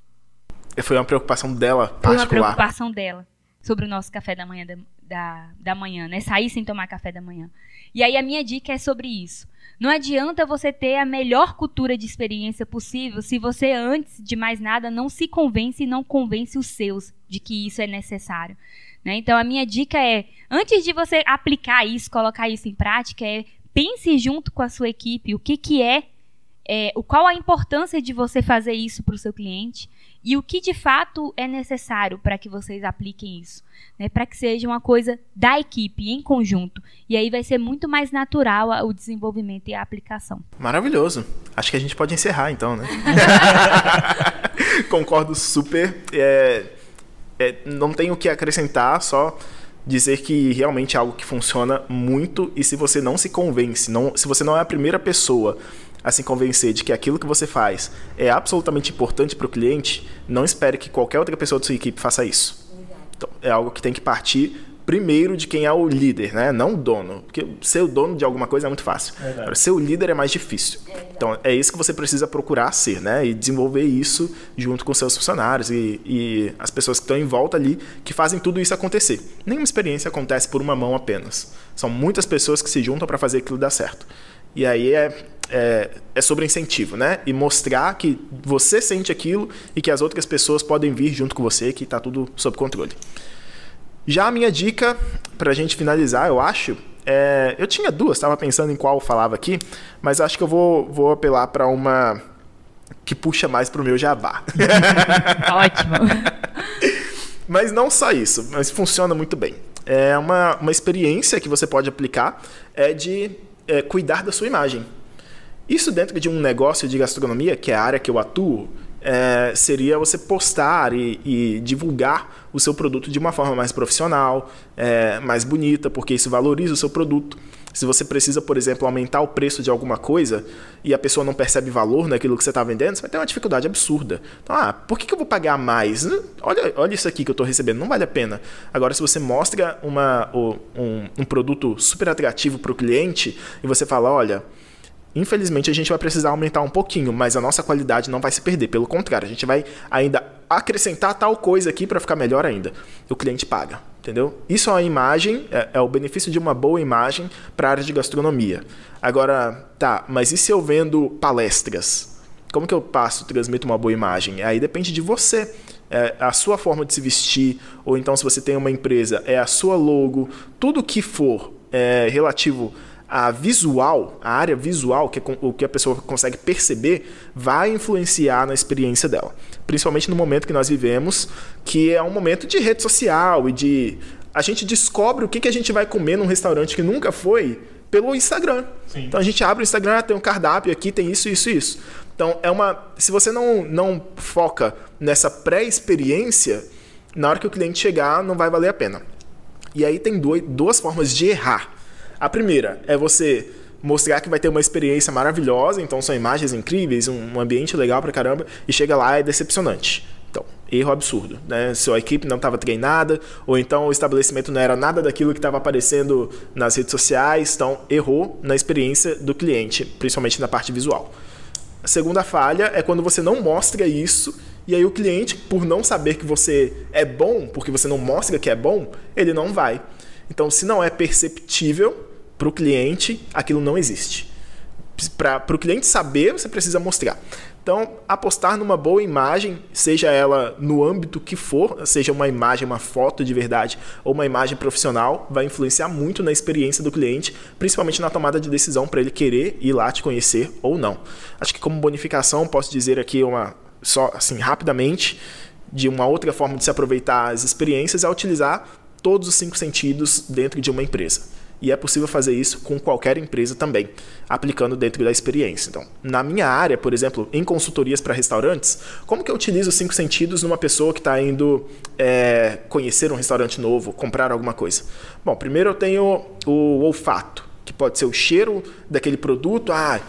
Foi uma preocupação dela particular. Foi uma preocupação dela sobre o nosso café da manhã, da, da, da manhã, né? Sair sem tomar café da manhã. E aí a minha dica é sobre isso. Não adianta você ter a melhor cultura de experiência possível se você, antes de mais nada, não se convence e não convence os seus de que isso é necessário. Né? Então, a minha dica é, antes de você aplicar isso, colocar isso em prática, é pense junto com a sua equipe o que, que é, é o qual a importância de você fazer isso para o seu cliente e o que de fato é necessário para que vocês apliquem isso, né, para que seja uma coisa da equipe em conjunto. E aí vai ser muito mais natural o desenvolvimento e a aplicação. Maravilhoso. Acho que a gente pode encerrar então, né? Concordo super. É, é, não tenho o que acrescentar, só dizer que realmente é algo que funciona muito e se você não se convence, não, se você não é a primeira pessoa a se convencer de que aquilo que você faz é absolutamente importante para o cliente, não espere que qualquer outra pessoa da sua equipe faça isso. Então, é algo que tem que partir primeiro de quem é o líder, né? Não o dono. Porque ser o dono de alguma coisa é muito fácil. Agora, ser o líder é mais difícil. Então, é isso que você precisa procurar ser, né? E desenvolver isso junto com seus funcionários e, e as pessoas que estão em volta ali que fazem tudo isso acontecer. Nenhuma experiência acontece por uma mão apenas. São muitas pessoas que se juntam para fazer aquilo dar certo. E aí é, é, é, sobre incentivo, né? E mostrar que você sente aquilo e que as outras pessoas podem vir junto com você, que está tudo sob controle. Já a minha dica, para a gente finalizar, eu acho, é, eu tinha duas, estava pensando em qual eu falava aqui, mas acho que eu vou, vou apelar para uma que puxa mais para o meu jabá. Ótimo. mas não só isso, mas funciona muito bem. É uma, uma experiência que você pode aplicar é de é, cuidar da sua imagem. Isso dentro de um negócio de gastronomia, que é a área que eu atuo, é, seria você postar e, e, divulgar o seu produto de uma forma mais profissional, é, mais bonita, porque isso valoriza o seu produto. Se você precisa, por exemplo, aumentar o preço de alguma coisa e a pessoa não percebe valor naquilo que você está vendendo, você vai ter uma dificuldade absurda. Então, ah, por que, eu vou pagar mais? Olha, olha isso aqui que eu estou recebendo, não vale a pena. Agora, se você mostra uma, um, um produto super atrativo para o cliente e você fala, olha, Infelizmente a gente vai precisar aumentar um pouquinho, mas a nossa qualidade não vai se perder. Pelo contrário, a gente vai ainda acrescentar tal coisa aqui para ficar melhor ainda. O cliente paga, entendeu? Isso é a imagem, é, é o benefício de uma boa imagem para a área de gastronomia. Agora, tá, mas e se eu vendo palestras? Como que eu passo, transmito uma boa imagem? Aí depende de você. É a sua forma de se vestir, ou então se você tem uma empresa, é a sua logo, tudo que for é, relativo a visual, a área visual, que é o que a pessoa consegue perceber, vai influenciar na experiência dela. Principalmente no momento que nós vivemos, que é um momento de rede social e de. A gente descobre o que, que a gente vai comer num restaurante que nunca foi pelo Instagram. Sim. Então a gente abre o Instagram, ah, tem um cardápio aqui, tem isso, isso, isso. Então é uma. Se você não, não foca nessa pré-experiência, na hora que o cliente chegar, não vai valer a pena. E aí tem dois, duas formas de errar. A primeira é você mostrar que vai ter uma experiência maravilhosa, então são imagens incríveis, um ambiente legal pra caramba, e chega lá é decepcionante. Então, erro absurdo, né? Sua equipe não estava treinada, ou então o estabelecimento não era nada daquilo que estava aparecendo nas redes sociais, então errou na experiência do cliente, principalmente na parte visual. A segunda falha é quando você não mostra isso e aí o cliente, por não saber que você é bom, porque você não mostra que é bom, ele não vai. Então, se não é perceptível, para o cliente, aquilo não existe. Para o cliente saber, você precisa mostrar. Então, apostar numa boa imagem, seja ela no âmbito que for, seja uma imagem, uma foto de verdade ou uma imagem profissional, vai influenciar muito na experiência do cliente, principalmente na tomada de decisão para ele querer ir lá te conhecer ou não. Acho que como bonificação, posso dizer aqui uma só assim rapidamente de uma outra forma de se aproveitar as experiências é utilizar todos os cinco sentidos dentro de uma empresa. E é possível fazer isso com qualquer empresa também, aplicando dentro da experiência. Então, na minha área, por exemplo, em consultorias para restaurantes, como que eu utilizo os cinco sentidos numa pessoa que está indo é, conhecer um restaurante novo, comprar alguma coisa? Bom, primeiro eu tenho o olfato, que pode ser o cheiro daquele produto. Ah,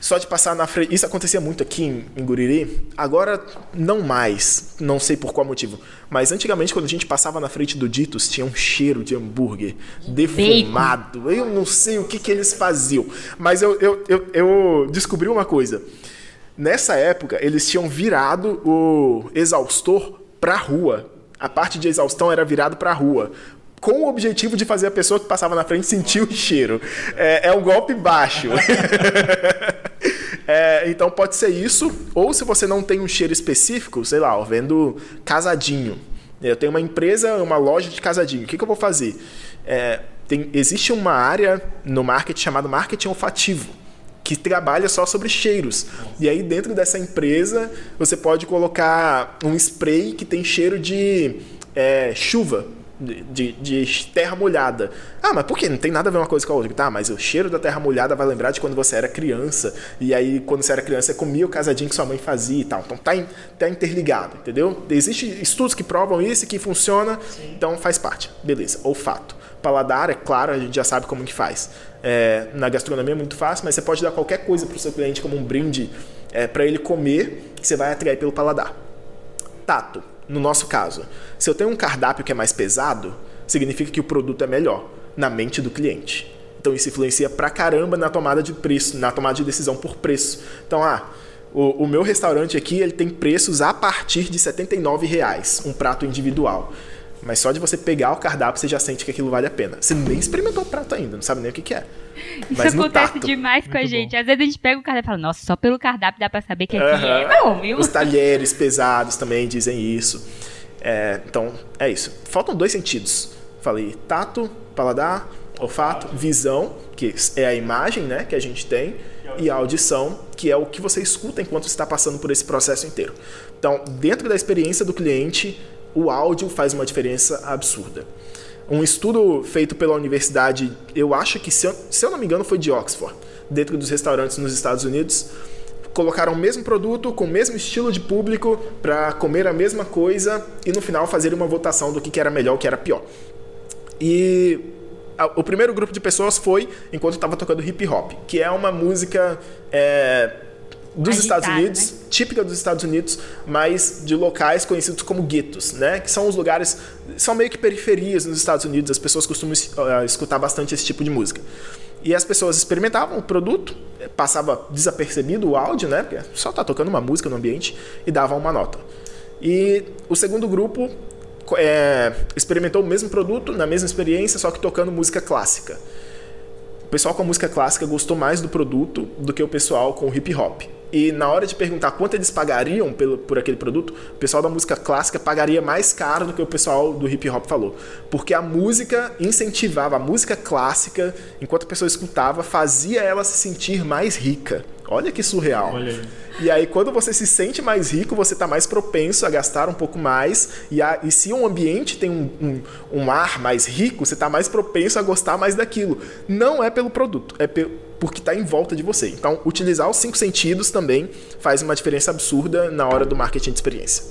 só de passar na frente. Isso acontecia muito aqui em, em, Guriri. Agora, não mais. Não sei por qual motivo. Mas antigamente, quando a gente passava na frente do Ditos, tinha um cheiro de hambúrguer defumado. Eu não sei o que, que eles faziam. Mas eu, eu, eu, eu descobri uma coisa. Nessa época, eles tinham virado o exaustor para a rua. A parte de exaustão era virado para a rua com o objetivo de fazer a pessoa que passava na frente sentir o cheiro. É, é um golpe baixo. é, então pode ser isso, ou se você não tem um cheiro específico, sei lá, vendo casadinho. Eu tenho uma empresa, uma loja de casadinho. O que, que eu vou fazer? É, tem, existe uma área no marketing chamada marketing olfativo que trabalha só sobre cheiros. E aí dentro dessa empresa você pode colocar um spray que tem cheiro de é, chuva de, de, terra molhada. Ah, mas por quê? Não tem nada a ver uma coisa com a outra. Tá, mas o cheiro da terra molhada vai lembrar de quando você era criança. E aí, quando você era criança, você comia o casadinho que sua mãe fazia e tal. Então tá, in, tá interligado, entendeu? Existem estudos que provam isso e que funciona, Sim. então faz parte. Beleza, olfato. Paladar, é claro, a gente já sabe como que faz. É, na gastronomia é muito fácil, mas você pode dar qualquer coisa para o seu cliente como um brinde é, para ele comer, que você vai atrair pelo paladar. Tato no nosso caso, se eu tenho um cardápio que é mais pesado, significa que o produto é melhor na mente do cliente. Então isso influencia pra caramba na tomada de preço, na tomada de decisão por preço. Então, ah, o, o meu restaurante aqui ele tem preços a partir de 79 reais, um prato individual. Mas só de você pegar o cardápio, você já sente que aquilo vale a pena. Você nem experimentou o prato ainda, não sabe nem o que, que é. Isso Mas acontece tato, demais com a gente. Bom. Às vezes a gente pega o cardápio e fala, nossa, só pelo cardápio dá pra saber que aqui é bom, viu? Os talheres pesados também dizem isso. É, então, é isso. Faltam dois sentidos. Falei tato, paladar, olfato, visão, que é a imagem né, que a gente tem, e a audição, que é o que você escuta enquanto está passando por esse processo inteiro. Então, dentro da experiência do cliente, o áudio faz uma diferença absurda. Um estudo feito pela universidade, eu acho que, se eu, se eu não me engano, foi de Oxford, dentro dos restaurantes nos Estados Unidos, colocaram o mesmo produto com o mesmo estilo de público para comer a mesma coisa e no final fazer uma votação do que era melhor, o que era pior. E o primeiro grupo de pessoas foi enquanto estava tocando hip hop, que é uma música é, dos Estados Unidos, né? típica dos Estados Unidos, mas de locais conhecidos como guetos, né? Que são os lugares, são meio que periferias nos Estados Unidos, as pessoas costumam uh, escutar bastante esse tipo de música. E as pessoas experimentavam o produto, passava desapercebido o áudio, né? Porque só tá tocando uma música no ambiente e davam uma nota. E o segundo grupo é, experimentou o mesmo produto, na mesma experiência, só que tocando música clássica. O pessoal com a música clássica gostou mais do produto do que o pessoal com o hip hop. E na hora de perguntar quanto eles pagariam pelo, por aquele produto, o pessoal da música clássica pagaria mais caro do que o pessoal do hip hop falou. Porque a música incentivava, a música clássica, enquanto a pessoa escutava, fazia ela se sentir mais rica. Olha que surreal. Olha aí. E aí, quando você se sente mais rico, você está mais propenso a gastar um pouco mais. E, a, e se um ambiente tem um, um, um ar mais rico, você está mais propenso a gostar mais daquilo. Não é pelo produto, é pelo porque está em volta de você. Então, utilizar os cinco sentidos também faz uma diferença absurda na hora do marketing de experiência.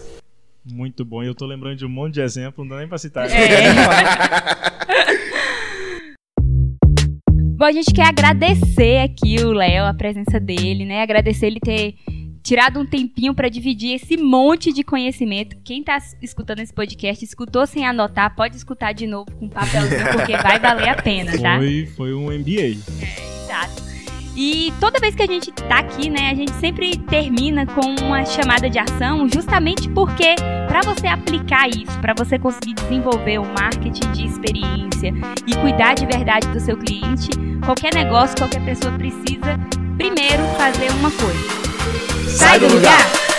Muito bom. E eu estou lembrando de um monte de exemplo, não dá nem para citar. É. Bom, a gente quer agradecer aqui o Léo, a presença dele, né? Agradecer ele ter tirado um tempinho para dividir esse monte de conhecimento. Quem está escutando esse podcast, escutou sem anotar, pode escutar de novo com papelzinho, porque vai valer a pena, tá? Foi, foi um MBA. É, exato. E toda vez que a gente tá aqui, né, a gente sempre termina com uma chamada de ação, justamente porque para você aplicar isso, para você conseguir desenvolver um marketing de experiência e cuidar de verdade do seu cliente, qualquer negócio, qualquer pessoa precisa primeiro fazer uma coisa. Sai do lugar!